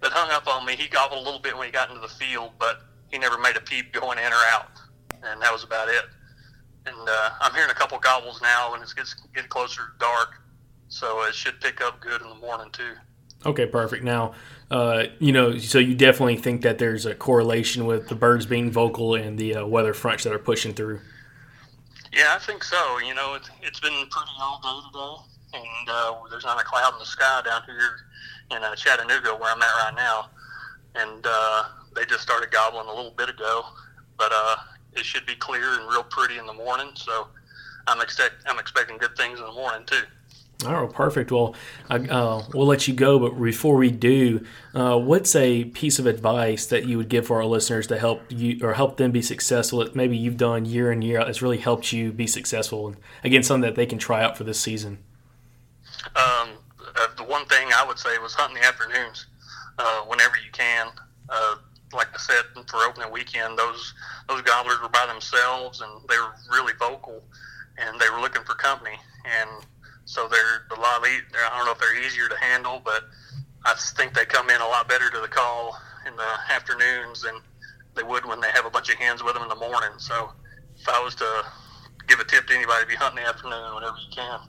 that hung up on me, he gobbled a little bit when he got into the field, but he never made a peep going in or out, and that was about it. And uh, I'm hearing a couple gobbles now, and it's getting closer to dark, so it should pick up good in the morning too. Okay, perfect. Now, uh, you know, so you definitely think that there's a correlation with the birds being vocal and the uh, weather fronts that are pushing through. Yeah, I think so. You know, it's, it's been pretty all day today, and uh, there's not a cloud in the sky down here in uh, Chattanooga where I'm at right now. And uh, they just started gobbling a little bit ago, but uh, it should be clear and real pretty in the morning. So I'm expect I'm expecting good things in the morning too. All right, perfect. Well, uh, we'll let you go, but before we do, uh, what's a piece of advice that you would give for our listeners to help you or help them be successful? That maybe you've done year in year out that's really helped you be successful, and again, something that they can try out for this season. Um, uh, the one thing I would say was hunt in the afternoons uh, whenever you can. Uh, like I said, for opening weekend, those those gobblers were by themselves and they were really vocal, and they were looking for company. And so they're a lot. Easier I don't know if they're easier to handle, but I think they come in a lot better to the call in the afternoons than they would when they have a bunch of hens with them in the morning. So if I was to give a tip to anybody, be hunting the afternoon whenever you can.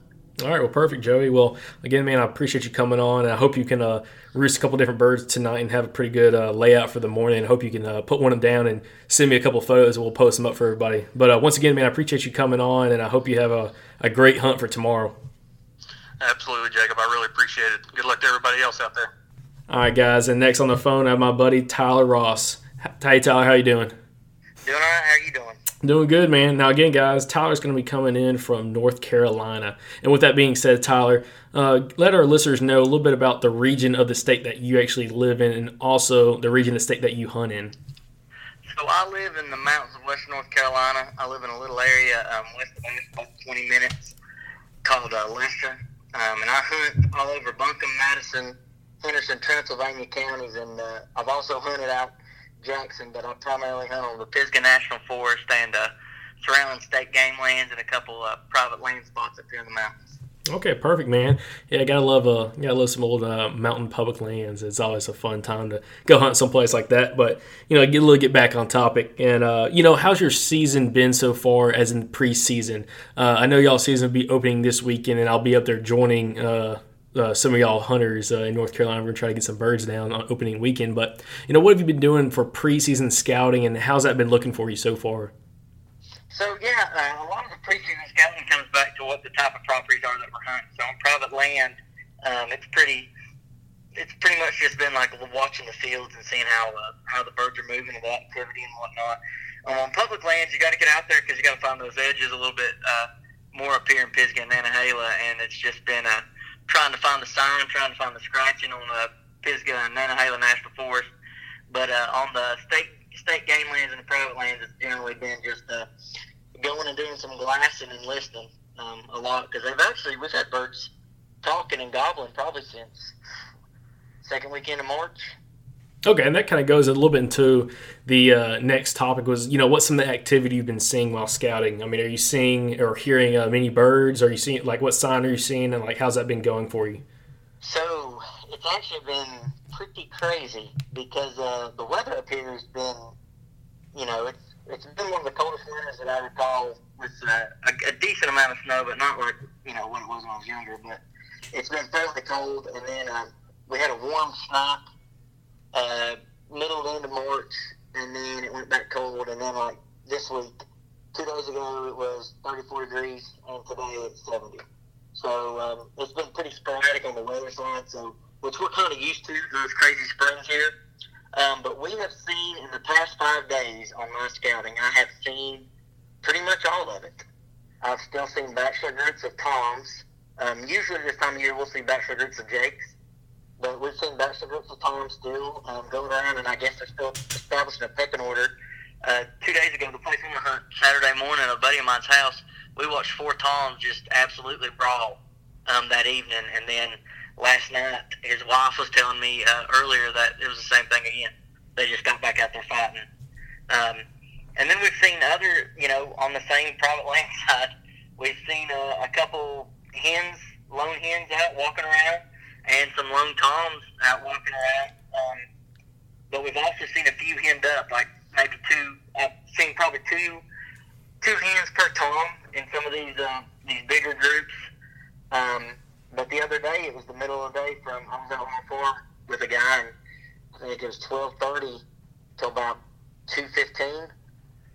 All right, well, perfect, Joey. Well, again, man, I appreciate you coming on. And I hope you can uh, roost a couple different birds tonight and have a pretty good uh, layout for the morning. I hope you can uh, put one of them down and send me a couple photos, and we'll post them up for everybody. But uh, once again, man, I appreciate you coming on, and I hope you have a, a great hunt for tomorrow. Absolutely, Jacob. I really appreciate it. Good luck to everybody else out there. All right, guys. And next on the phone, I have my buddy Tyler Ross. Hey, Tyler, how you doing? Doing all right. How you doing? Doing good, man. Now, again, guys, Tyler's going to be coming in from North Carolina. And with that being said, Tyler, uh, let our listeners know a little bit about the region of the state that you actually live in and also the region of the state that you hunt in. So I live in the mountains of western North Carolina. I live in a little area um, west of us, about 20 minutes, called uh, Leicester. Um, and I hunt all over Buncombe, Madison, Henderson, Transylvania counties, and uh, I've also hunted out Jackson, but I primarily hunt on the Pisgah National Forest and uh, surrounding state game lands and a couple uh, private land spots up here in the mountains. Okay, perfect, man. Yeah, gotta love uh, gotta love some old uh, mountain public lands. It's always a fun time to go hunt someplace like that. But you know, get a little get back on topic. And uh, you know, how's your season been so far, as in preseason? Uh, I know y'all season will be opening this weekend, and I'll be up there joining. Uh, uh, some of y'all hunters uh, in North Carolina. We're gonna try to get some birds down on opening weekend. But you know, what have you been doing for preseason scouting, and how's that been looking for you so far? So yeah, uh, a lot of the preseason scouting comes back to what the type of properties are that we're hunting. So on private land, um, it's pretty. It's pretty much just been like watching the fields and seeing how uh, how the birds are moving and the activity and whatnot. Um, on public lands, you got to get out there because you got to find those edges a little bit uh, more up here in Pisgah and Nantahala, and it's just been uh, trying to find the sign, trying to find the scratching on uh, Pisgah and Nantahala National Forest. But uh, on the state state game lands and the private lands, it's generally been just uh, going and doing some glassing and listening um, a lot because they've actually we've had birds talking and gobbling probably since second weekend of March. Okay, and that kind of goes a little bit into the uh, next topic was, you know, what's some of the activity you've been seeing while scouting? I mean, are you seeing or hearing uh, many birds? Are you seeing, like, what sign are you seeing, and, like, how's that been going for you? So, it's actually been pretty crazy because uh, the weather up here has been, you know, it's it's been one of the coldest winters that I recall with uh, a, a decent amount of snow, but not like you know when it was when I was younger. But it's been fairly cold, and then uh, we had a warm snap uh, middle to end of March, and then it went back cold, and then like this week, two days ago it was 34 degrees, and today it's 70. So um, it's been pretty sporadic on the weather side. So which we're kind of used to those crazy springs here. Um, but we have seen in the past five days on my scouting, I have seen pretty much all of it. I've still seen bachelor groups of toms. Um, usually this time of year we'll see bachelor groups of jakes, but we've seen bachelor groups of toms still um, going around, and I guess they're still establishing a pecking order. Uh, two days ago, the place we went hunt Saturday morning a buddy of mine's house, we watched four toms just absolutely brawl um, that evening, and then last night, his wife was telling me uh, earlier that it was the same thing again. They just got back out there fighting. Um, and then we've seen other, you know, on the same private land side, we've seen uh, a couple hens, lone hens out walking around, and some lone toms out walking around. Um, but we've also seen a few henned up, like maybe two. I've seen probably two two hens per tom in some of these uh, these bigger groups. Um, but the other day, it was the middle of the day from on the farm with a guy, and I think it was twelve thirty till about two fifteen.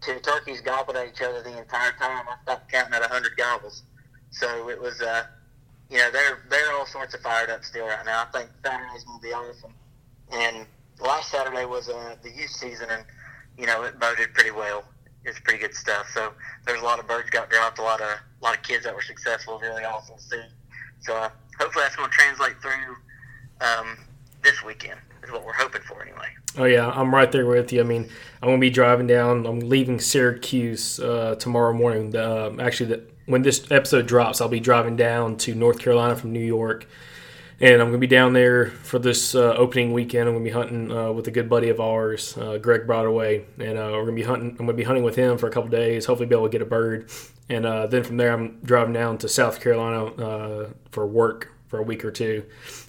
Two turkeys gobbled at each other the entire time. I stopped counting at hundred gobbles. So it was, uh, you know, they're they're all sorts of fired up still right now. I think Saturday's gonna be awesome. And last Saturday was uh, the youth season, and you know it boded pretty well. It's pretty good stuff. So there's a lot of birds got dropped, a lot of a lot of kids that were successful. Really awesome to see. So uh, hopefully that's going to translate through um, this weekend. Is what we're hoping for anyway. Oh yeah, I'm right there with you. I mean, I'm gonna be driving down. I'm leaving Syracuse uh, tomorrow morning. Uh, actually, the, when this episode drops, I'll be driving down to North Carolina from New York, and I'm gonna be down there for this uh, opening weekend. I'm gonna be hunting uh, with a good buddy of ours, uh, Greg Broadway, and uh, we're gonna be hunting. I'm gonna be hunting with him for a couple days. Hopefully, be able to get a bird, and then from there, I'm driving down to South Carolina for work for a week or two.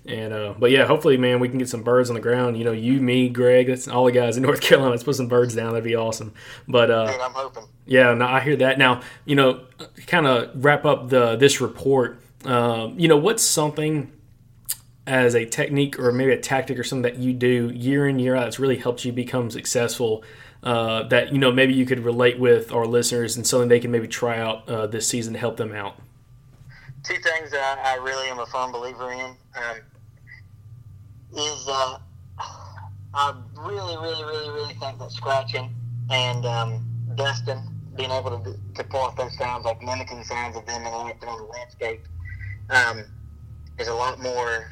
And uh, but yeah, hopefully, man, we can get some birds on the ground. You know, you, me, Greg, that's all the guys in North Carolina. Let's put some birds down. That'd be awesome. But uh, I'm hoping. Yeah, no, I hear that. Now, you know, kind of wrap up the this report. Um, you know, what's something as a technique or maybe a tactic or something that you do year in year out that's really helped you become successful? Uh, that you know maybe you could relate with our listeners and something they can maybe try out uh, this season to help them out two things that I, I really am a firm believer in um, is uh, I really, really, really, really think that scratching and um, dusting, being able to, to pull off those sounds, like mimicking sounds of them interacting on the landscape, um, is a lot more,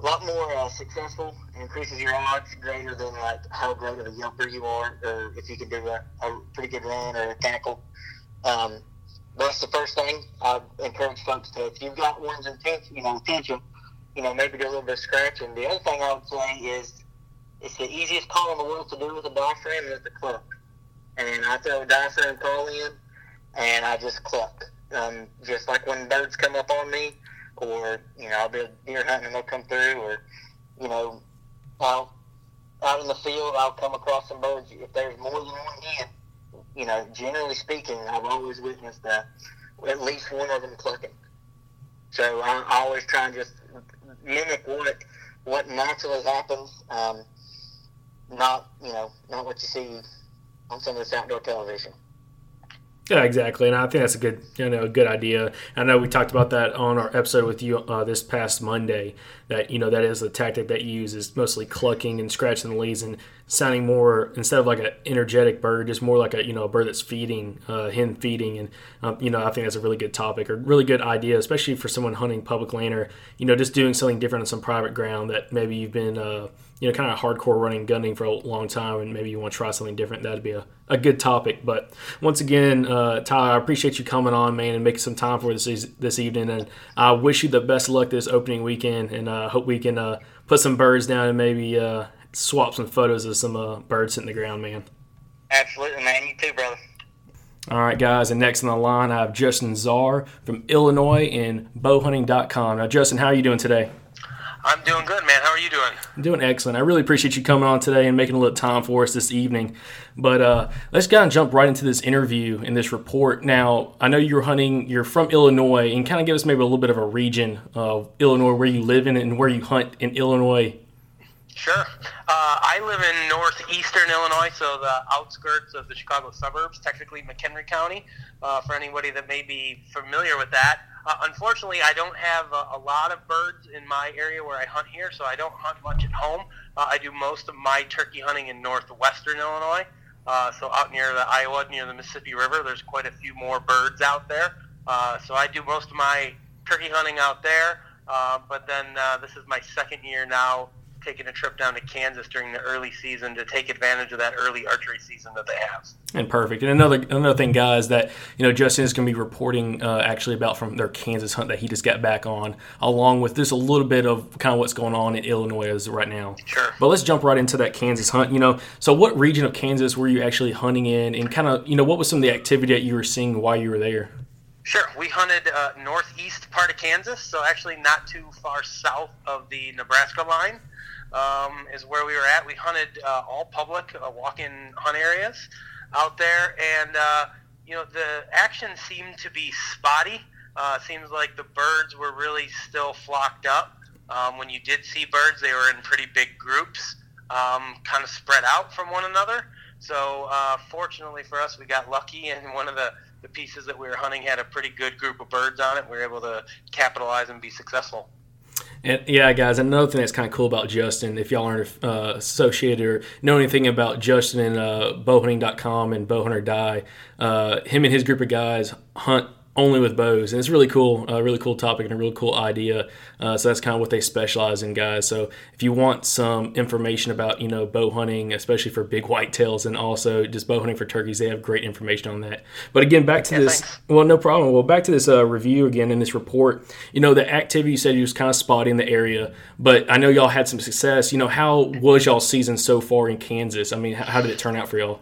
a lot more uh, successful. Increases your odds greater than like how great of a yelper you are, or if you can do a, a pretty good run or a cackle. Um, that's the first thing I encourage folks to. If you've got one's and intention, you know, intention, you know, maybe do a little bit of scratching. The other thing I would say is it's the easiest call in the world to do with a diaphragm is the cluck. And I throw a diaphragm call in, and I just cluck. Um, just like when birds come up on me, or you know, I'll be deer hunting and they'll come through, or you know, out out in the field, I'll come across some birds. If there's more than one hen, you know, generally speaking, I've always witnessed that at least one of them clucking. So I, I always try and just mimic what what naturally happens, um, not you know, not what you see on some of this outdoor television. Yeah, exactly, and I think that's a good, you know, a good idea. I know we talked about that on our episode with you uh, this past Monday. That you know that is the tactic that you use is mostly clucking and scratching the leaves and sounding more instead of like an energetic bird, just more like a you know a bird that's feeding, uh, hen feeding, and um, you know I think that's a really good topic or really good idea, especially for someone hunting public land or you know just doing something different on some private ground that maybe you've been. Uh, you know, kind of hardcore running gunning for a long time, and maybe you want to try something different, that'd be a, a good topic. But once again, uh, Tyler, I appreciate you coming on, man, and making some time for this this evening. And I wish you the best luck this opening weekend, and I uh, hope we can uh, put some birds down and maybe uh, swap some photos of some uh, birds sitting the ground, man. Absolutely, man. You too, brother. All right, guys, and next on the line, I have Justin Zarr from Illinois and bowhunting.com. Now, Justin, how are you doing today? I'm doing good, man. How are you doing? I'm doing excellent. I really appreciate you coming on today and making a little time for us this evening. But uh, let's kind of jump right into this interview and this report. Now, I know you're hunting, you're from Illinois, and kind of give us maybe a little bit of a region of Illinois where you live in and where you hunt in Illinois. Sure. Uh, I live in northeastern Illinois, so the outskirts of the Chicago suburbs, technically McHenry County, uh, for anybody that may be familiar with that. Uh, unfortunately, I don't have a, a, lot of birds in my area where I hunt here, so I don't hunt much at home. Uh, I do most of my turkey hunting in northwestern Illinois. Uh, so out near the Iowa, near the Mississippi River, there's quite a few more birds out there. Uh, so I do most of my turkey hunting out there. But then this is my second year now taking a trip down to Kansas during the early season to take advantage of that early archery season that they have. And perfect. And another another thing, guys, that you know Justin is going to be reporting uh, actually about from their Kansas hunt that he just got back on, along with just a little bit of kind of what's going on in Illinois as right now. Sure. But let's jump right into that Kansas hunt. You know, so what region of Kansas were you actually hunting in, and kind of you know what was some of the activity that you were seeing while you were there? Sure. We hunted uh, northeast part of Kansas, so actually not too far south of the Nebraska line um, is where we were at. We hunted uh, all public uh, walk-in hunt areas out there, and uh, you know the action seemed to be spotty. Uh, seems like the birds were really still flocked up. Um, when you did see birds, they were in pretty big groups, um, kind of spread out from one another. So uh, fortunately for us, we got lucky, and one of the the pieces that we were hunting had a pretty good group of birds on it. We were able to capitalize and be successful. And yeah, guys, another thing that's kind of cool about Justin, if y'all aren't uh, associated or know anything about Justin and uh, bowhunting.com and bowhunter die, uh, him and his group of guys hunt only with bows, and it's really cool, a really cool topic and a really cool idea. Uh, so that's kind of what they specialize in, guys. So if you want some information about you know bow hunting, especially for big whitetails, and also just bow hunting for turkeys, they have great information on that. But again, back to yeah, this. Thanks. Well, no problem. Well, back to this uh, review again in this report. You know, the activity you said you was kind of spotty in the area, but I know y'all had some success. You know, how was y'all season so far in Kansas? I mean, how, how did it turn out for y'all?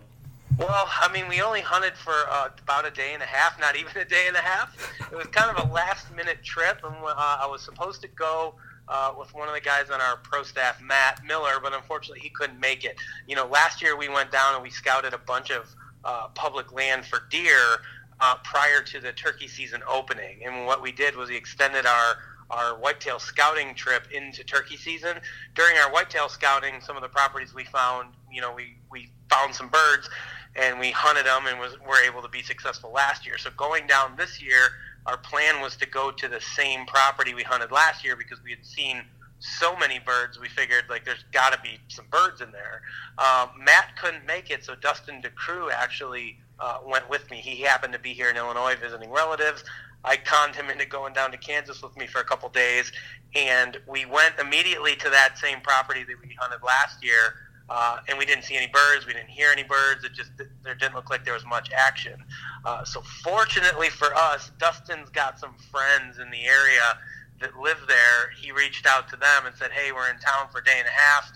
Well, I mean, we only hunted for uh, about a day and a half, not even a day and a half. It was kind of a last minute trip, and uh, I was supposed to go uh, with one of the guys on our pro staff, Matt Miller, but unfortunately he couldn't make it. You know, last year we went down and we scouted a bunch of uh, public land for deer uh, prior to the turkey season opening, and what we did was we extended our our whitetail scouting trip into turkey season. During our whitetail scouting, some of the properties we found, you know, we, we found some birds and we hunted them and was were able to be successful last year. So going down this year, our plan was to go to the same property we hunted last year because we had seen so many birds. We figured like there's got to be some birds in there. Um, Matt couldn't make it, so Dustin DeCroo actually uh, went with me. He happened to be here in Illinois visiting relatives. I conned him into going down to Kansas with me for a couple days, and we went immediately to that same property that we hunted last year uh, and we didn't see any birds. We didn't hear any birds. It just there didn't look like there was much action. Uh, so fortunately for us, Dustin's got some friends in the area that live there. He reached out to them and said, "Hey, we're in town for a day and a half.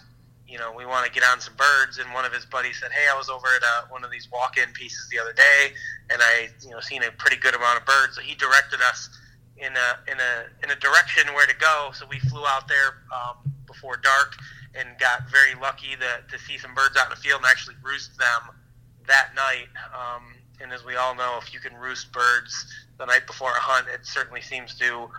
you know, we want to get on some birds. And one of his buddies said, hey, I was over at uh, one of these walk-in pieces the other day, and I, you know, seen a pretty good amount of birds. So he directed us in a in a in a direction where to go. So we flew out there um, before dark and got very lucky to, to see some birds out in the field and actually roost them that night. Um, and as we all know, if you can roost birds the night before a hunt, it certainly seems to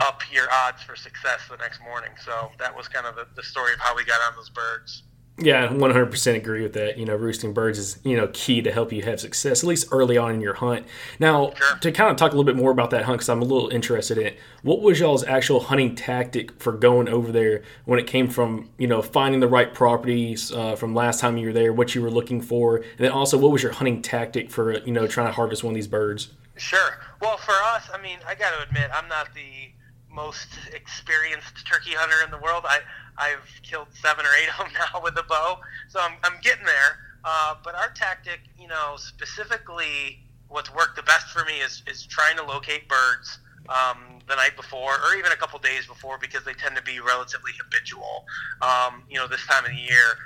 up your odds for success the next morning. So that was kind of the, the story of how we got on those birds. Yeah, 100% agree with that. You know, roosting birds is, you know, key to help you have success, at least early on in your hunt. Now, sure. to kind of talk a little bit more about that hunt, because I'm a little interested in it, what was y'all's actual hunting tactic for going over there when it came from, you know, finding the right properties uh, from last time you were there, what you were looking for, and then also what was your hunting tactic for, you know, trying to harvest one of these birds? Sure. Well, for us, I mean, I got to admit, I'm not the most experienced turkey hunter in the world. I I've killed seven or eight of them now with a bow, so I'm I'm getting there. Uh, but our tactic, you know, specifically, what's worked the best for me is is trying to locate birds um, the night before or even a couple days before because they tend to be relatively habitual. Um, you know, this time of the year.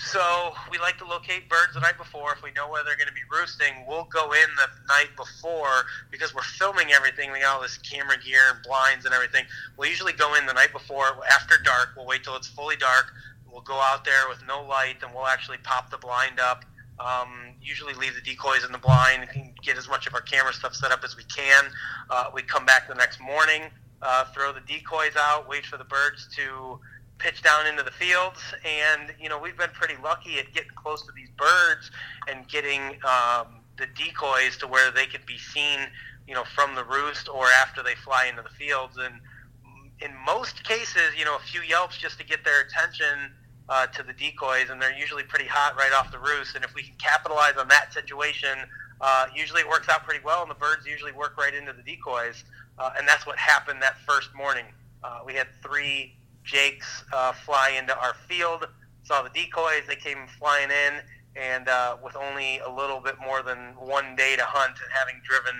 So we like to locate birds the night before. If we know where they're going to be roosting, we'll go in the night before because we're filming everything. We got all this camera gear and blinds and everything. We'll usually go in the night before after dark. We'll wait till it's fully dark. We'll go out there with no light and we'll actually pop the blind up. Um, usually leave the decoys in the blind and get as much of our camera stuff set up as we can. Uh, we come back the next morning, uh, throw the decoys out, wait for the birds to pitch down into the fields. And, you know, we've been pretty lucky at getting close to these birds and getting um, the decoys to where they could be seen, you know, from the roost or after they fly into the fields. And in most cases, you know, a few yelps just to get their attention uh, to the decoys, and they're usually pretty hot right off the roost. And if we can capitalize on that situation, uh, usually it works out pretty well, and the birds usually work right into the decoys. Uh, and that's what happened that first morning. Uh, we had three Jakes uh, fly into our field. Saw the decoys; they came flying in, and uh, with only a little bit more than one day to hunt, and having driven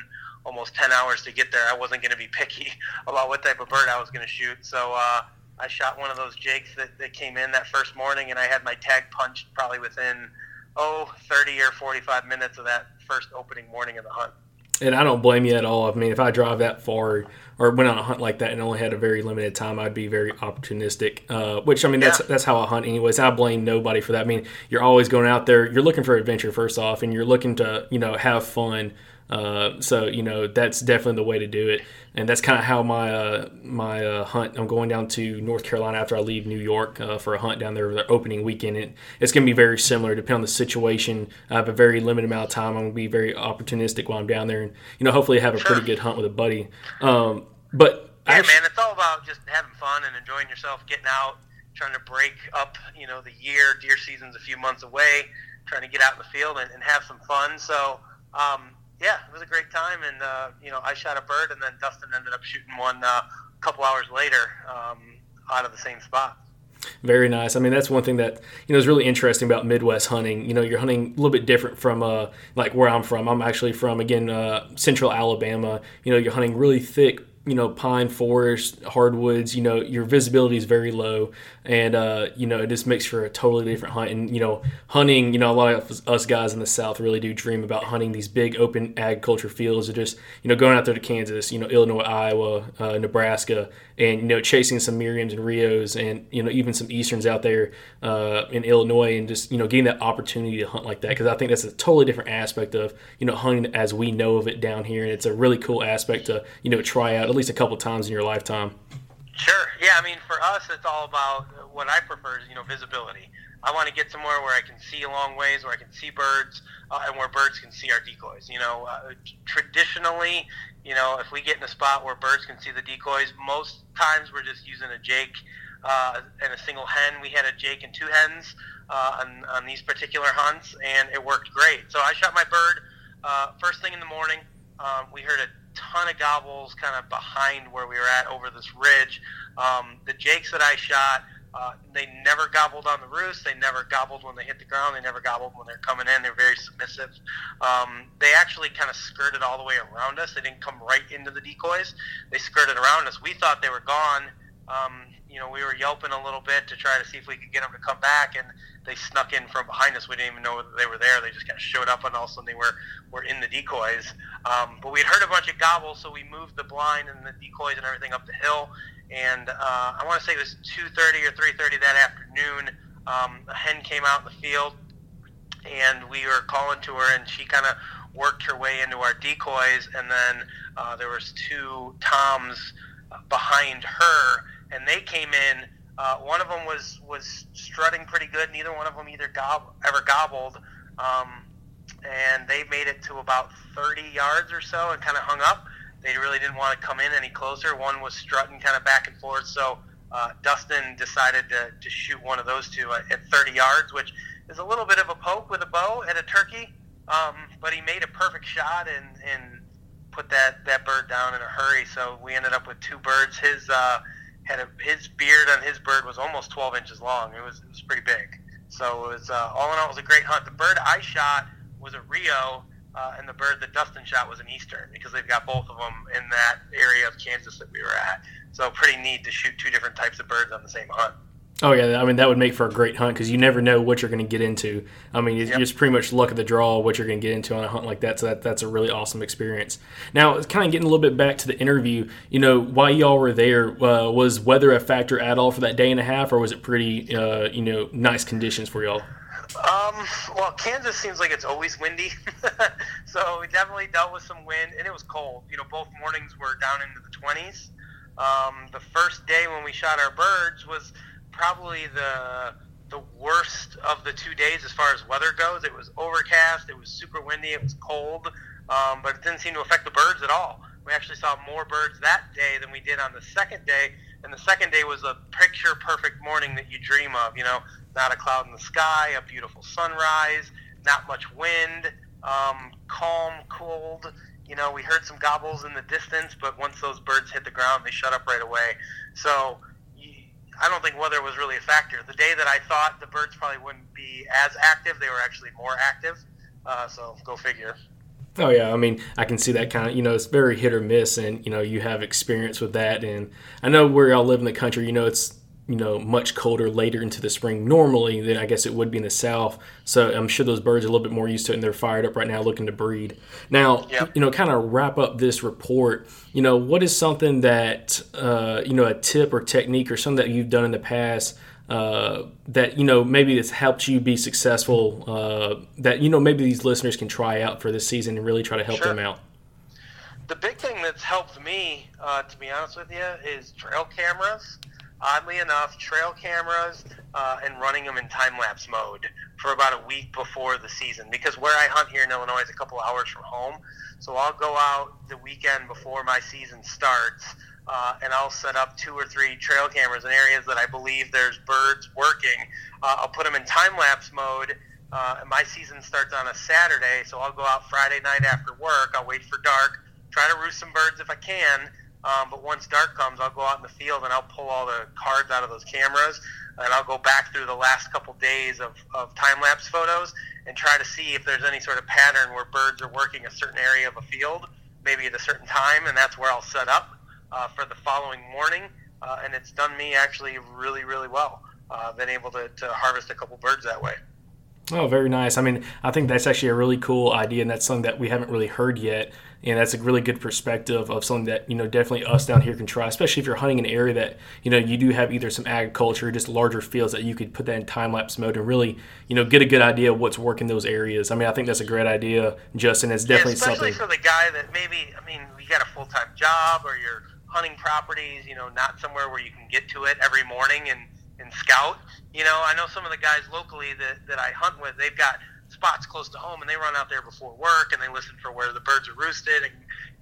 almost 10 hours to get there, I wasn't going to be picky about what type of bird I was going to shoot. So uh, I shot one of those jakes that, that came in that first morning, and I had my tag punched probably within oh 30 or 45 minutes of that first opening morning of the hunt and I don't blame you at all. I mean, if I drive that far or went on a hunt like that and only had a very limited time, I'd be very opportunistic. Uh, which I mean, that's yeah. that's how I hunt, anyways. I blame nobody for that. I mean, you're always going out there. You're looking for adventure first off, and you're looking to you know have fun. Uh, so you know that's definitely the way to do it, and that's kind of how my uh, my uh, hunt. I'm going down to North Carolina after I leave New York uh, for a hunt down there the opening weekend. It, it's going to be very similar, depending on the situation. I have a very limited amount of time. I'm going to be very opportunistic while I'm down there, and you know hopefully have a pretty good hunt with a buddy. Um, but yeah, actually, man, it's all about just having fun and enjoying yourself, getting out, trying to break up. You know, the year deer season's a few months away, trying to get out in the field and, and have some fun. So. Um, yeah, it was a great time, and uh, you know, I shot a bird, and then Dustin ended up shooting one uh, a couple hours later um, out of the same spot. Very nice. I mean, that's one thing that you know is really interesting about Midwest hunting. You know, you're hunting a little bit different from uh, like where I'm from. I'm actually from again uh, Central Alabama. You know, you're hunting really thick you know pine forest hardwoods you know your visibility is very low and uh, you know it just makes for a totally different hunt and you know hunting you know a lot of us guys in the south really do dream about hunting these big open agriculture fields or just you know going out there to kansas you know illinois iowa uh, nebraska and you know chasing some Merriams and Rios and you know even some Easterns out there uh, in Illinois and just you know getting that opportunity to hunt like that because I think that's a totally different aspect of you know hunting as we know of it down here and it's a really cool aspect to you know try out least a couple times in your lifetime. Sure. Yeah. I mean, for us, it's all about what I prefer is you know visibility. I want to get somewhere where I can see a long ways, where I can see birds, uh, and where birds can see our decoys. You know, uh, traditionally, you know, if we get in a spot where birds can see the decoys, most times we're just using a Jake uh, and a single hen. We had a Jake and two hens uh, on, on these particular hunts, and it worked great. So I shot my bird uh, first thing in the morning. Um, we heard a ton of gobbles kind of behind where we were at over this ridge. Um, the Jakes that I shot uh, they never gobbled on the roost. They never gobbled when they hit the ground. They never gobbled when they're coming in. They're very submissive. Um, they actually kind of skirted all the way around us. They didn't come right into the decoys. They skirted around us. We thought they were gone um, you know, we were yelping a little bit to try to see if we could get them to come back, and they snuck in from behind us. We didn't even know that they were there. They just kind of showed up, and all of a sudden they were were in the decoys. Um, but we'd heard a bunch of gobbles, so we moved the blind and the decoys and everything up the hill. And uh, I want to say it was 2:30 or 3:30 that afternoon. Um, a hen came out in the field, and we were calling to her, and she kind of worked her way into our decoys, and then uh, there was two toms behind her, and they came in. Uh, one of them was was strutting pretty good. Neither one of them either gob- ever gobbled, um, and they made it to about 30 yards or so and kind of hung up. They really didn't want to come in any closer. One was strutting kind of back and forth, so uh, Dustin decided to, to shoot one of those two at, at 30 yards, which is a little bit of a poke with a bow at a turkey. Um, but he made a perfect shot and, and put that, that bird down in a hurry. So we ended up with two birds. His uh, had a, his beard on his bird was almost 12 inches long. It was it was pretty big. So it was uh, all in all, it was a great hunt. The bird I shot was a Rio, uh, and the bird that Dustin shot was an Eastern because they've got both of them in that area of Kansas that we were at. So pretty neat to shoot two different types of birds on the same hunt. Oh yeah, I mean that would make for a great hunt because you never know what you're going to get into. I mean, it's Yep. just pretty much luck of the draw what you're going to get into on a hunt like that. So that that's a really awesome experience. Now, it's kind of getting a little bit back to the interview. You know, why y'all were there, uh, was weather a factor at all for that day and a half, or was it pretty, uh, you know, nice conditions for y'all? Um, well, Kansas seems like it's always windy, so we definitely dealt with some wind, and it was cold. You know, both mornings were down into the 20s. Um, the first day when we shot our birds was probably the the worst of the two days as far as weather goes. It was overcast, it was super windy, it was cold, um, but it didn't seem to affect the birds at all. We actually saw more birds that day than we did on the second day, and the second day was a picture perfect morning that you dream of. You know, not a cloud in the sky, a beautiful sunrise, not much wind, um, calm, cold. You know, we heard some gobbles in the distance, but once those birds hit the ground, they shut up right away. So I don't think weather was really a factor. The day that I thought the birds probably wouldn't be as active, they were actually more active. Uh, so go figure. Oh yeah, I mean, I can see that kind of, you know, it's very hit or miss, and you know, you have experience with that, and I know where y'all live in the country, you know, it's you know much colder later into the spring normally than I guess it would be in the south. So I'm sure those birds are a little bit more used to it, and they're fired up right now looking to breed. Now, Yep. you know, kind of wrap up this report. You know, what is something that uh, you know a tip or technique or something that you've done in the past uh, that you know maybe that's helped you be successful uh, that you know maybe these listeners can try out for this season and really try to help Sure. them out The big thing that's helped me, uh, to be honest with you, is trail cameras. Oddly enough, trail cameras uh, and running them in time lapse mode for about a week before the season. Because where I hunt here in Illinois is a couple hours from home, so I'll go out the weekend before my season starts, uh, and I'll set up two or three trail cameras in areas that I believe there's birds working. Uh, I'll put them in time lapse mode. Uh, and my season starts on a Saturday, so I'll go out Friday night after work. I'll wait for dark, try to roost some birds if I can. Um, but once dark comes, I'll go out in the field and I'll pull all the cards out of those cameras, and I'll go back through the last couple days of, of time lapse photos and try to see if there's any sort of pattern where birds are working a certain area of a field, maybe at a certain time, and that's where I'll set up uh, for the following morning. Uh, and it's done me actually really, really well. Uh, been able to, to harvest a couple birds that way. Oh, very nice. I mean, I think that's actually a really cool idea, and that's something that we haven't really heard yet. And that's a really good perspective of something that you know definitely us down here can try, especially if you're hunting an area that you know you do have either some agriculture, or just larger fields that you could put that in time lapse mode and really you know get a good idea of what's working those areas. I mean, I think that's a great idea, Justin. It's definitely yeah, especially something. for the guy that maybe, I mean, you got a full time job or you're hunting properties, you know, not somewhere where you can get to it every morning and, and scout. You know, I know some of the guys locally that, that I hunt with, they've got spots close to home and they run out there before work and they listen for where the birds are roosted and,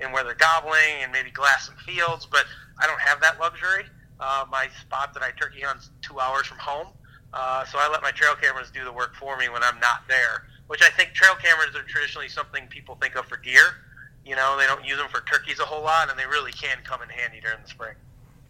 and where they're gobbling and maybe glass some fields. But I don't have that luxury. Uh, my spot that I turkey hunt's two hours from home. Uh, so I let my trail cameras do the work for me when I'm not there, which I think trail cameras are traditionally something people think of for deer. You know, they don't use them for turkeys a whole lot, and they really can come in handy during the spring.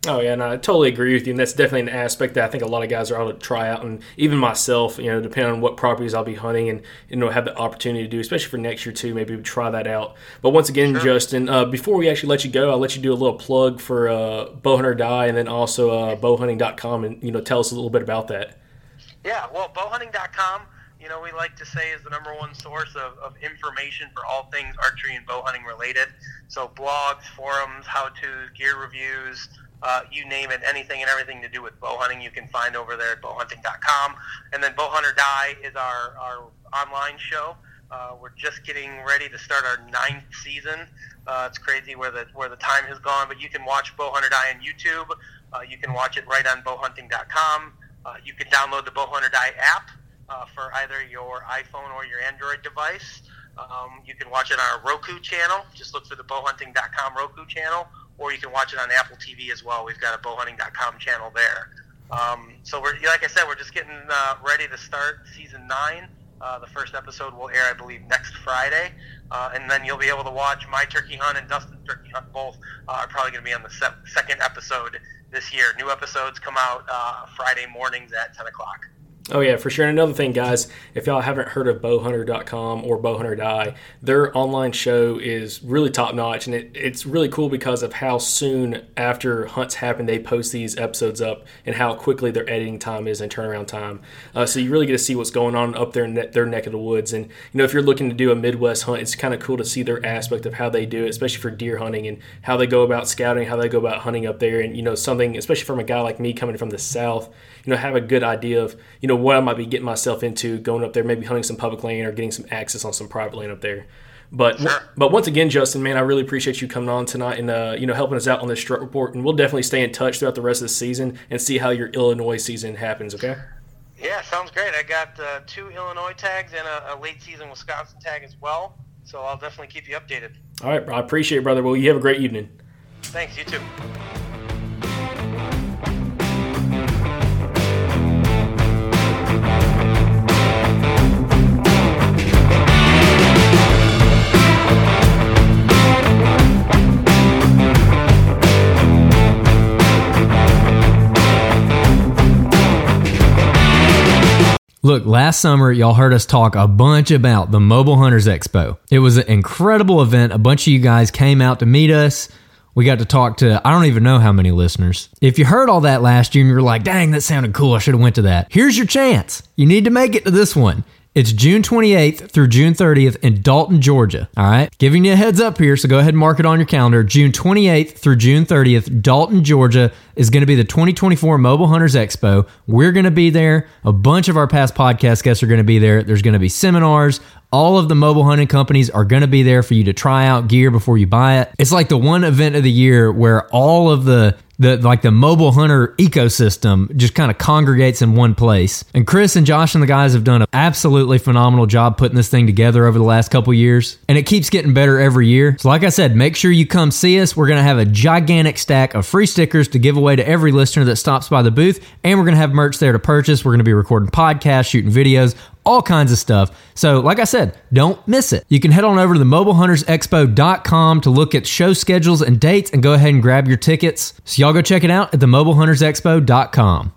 Oh yeah, and I totally agree with you. And that's definitely an aspect that I think a lot of guys are ought to try out, and even myself, you know, depending on what properties I'll be hunting and you know have the opportunity to do, especially for next year too, maybe try that out. But once again, sure. Justin, uh, before we actually let you go, I'll let you do a little plug for uh, Bowhunter Diary, and then also uh, bowhunting.com, and you know tell us a little bit about that. Yeah, well, bowhunting.com you know, we like to say is the number one source of, of information for all things archery and bow hunting related. So blogs, forums, how-tos, gear reviews, uh, you name it, anything and everything to do with bow hunting, you can find over there at bowhunting.com. And then Bowhunter Diary is our, our online show. Uh, we're just getting ready to start our ninth season. Uh, it's crazy where the where the time has gone, but you can watch Bowhunter Diary on YouTube. Uh, you can watch it right on bowhunting.com. Uh, you can download the Bowhunter Diary app uh, for either your iPhone or your Android device. Um, you can watch it on our Roku channel. Just look for the bowhunting.com Roku channel, or you can watch it on Apple TV as well. We've got a bowhunting.com channel there. Um, so we're like I said, we're just getting uh, ready to start season nine. Uh, the first episode will air, I believe, next Friday, uh, and then you'll be able to watch my turkey hunt and Dustin's turkey hunt. Both uh, are probably going to be on the se- second episode this year. New episodes come out uh, Friday mornings at 10 o'clock. Oh yeah, for sure. And another thing, guys, if y'all haven't heard of bowhunter.com or bowhunter diary, their online show is really top notch, and it, it's really cool because of how soon after hunts happen they post these episodes up, and how quickly their editing time is and turnaround time. Uh, so you really get to see what's going on up there in their neck of the woods. And you know, if you're looking to do a Midwest hunt, it's kind of cool to see their aspect of how they do it, especially for deer hunting and how they go about scouting, how they go about hunting up there, and you know, something especially from a guy like me coming from the south, you know, have a good idea of you know know what I might be getting myself into going up there, maybe hunting some public land or getting some access on some private land up there. But sure. but once again, Justin, man, I really appreciate you coming on tonight and uh, you know helping us out on this strut report. And we'll definitely stay in touch throughout the rest of the season and see how your Illinois season happens. Okay. Yeah, sounds great. I got uh, two Illinois tags and a, a late season Wisconsin tag as well. So I'll definitely keep you updated. All right, I appreciate it, brother. Well, you have a great evening. Thanks. You too. Look, last summer, y'all heard us talk a bunch about the Mobile Hunters Expo. It was an incredible event. A bunch of you guys came out to meet us. We got to talk to I don't even know how many listeners. If you heard all that last year and you're like, dang, that sounded cool, I should have went to that. Here's your chance. You need to make it to this one. It's June 28th through June 30th in Dalton, Georgia. All right. Giving you a heads up here, so go ahead and mark it on your calendar. June 28th through June 30th, Dalton, Georgia is going to be the 2024 Mobile Hunters Expo. We're going to be there. A bunch of our past podcast guests are going to be there. There's going to be seminars. All of the mobile hunting companies are going to be there for you to try out gear before you buy it. It's like the one event of the year where all of the the like the mobile hunter ecosystem just kind of congregates in one place. And Chris and Josh and the guys have done an absolutely phenomenal job putting this thing together over the last couple years, and it keeps getting better every year. So like I said, make sure you come see us. We're going to have a gigantic stack of free stickers to give away to every listener that stops by the booth, and we're going to have merch there to purchase. We're going to be recording podcasts, shooting videos, all kinds of stuff. So, like I said, don't miss it. You can head on over to the mobilehuntersexpo.com to look at show schedules and dates and go ahead and grab your tickets. So, y'all go check it out at the mobilehuntersexpo.com.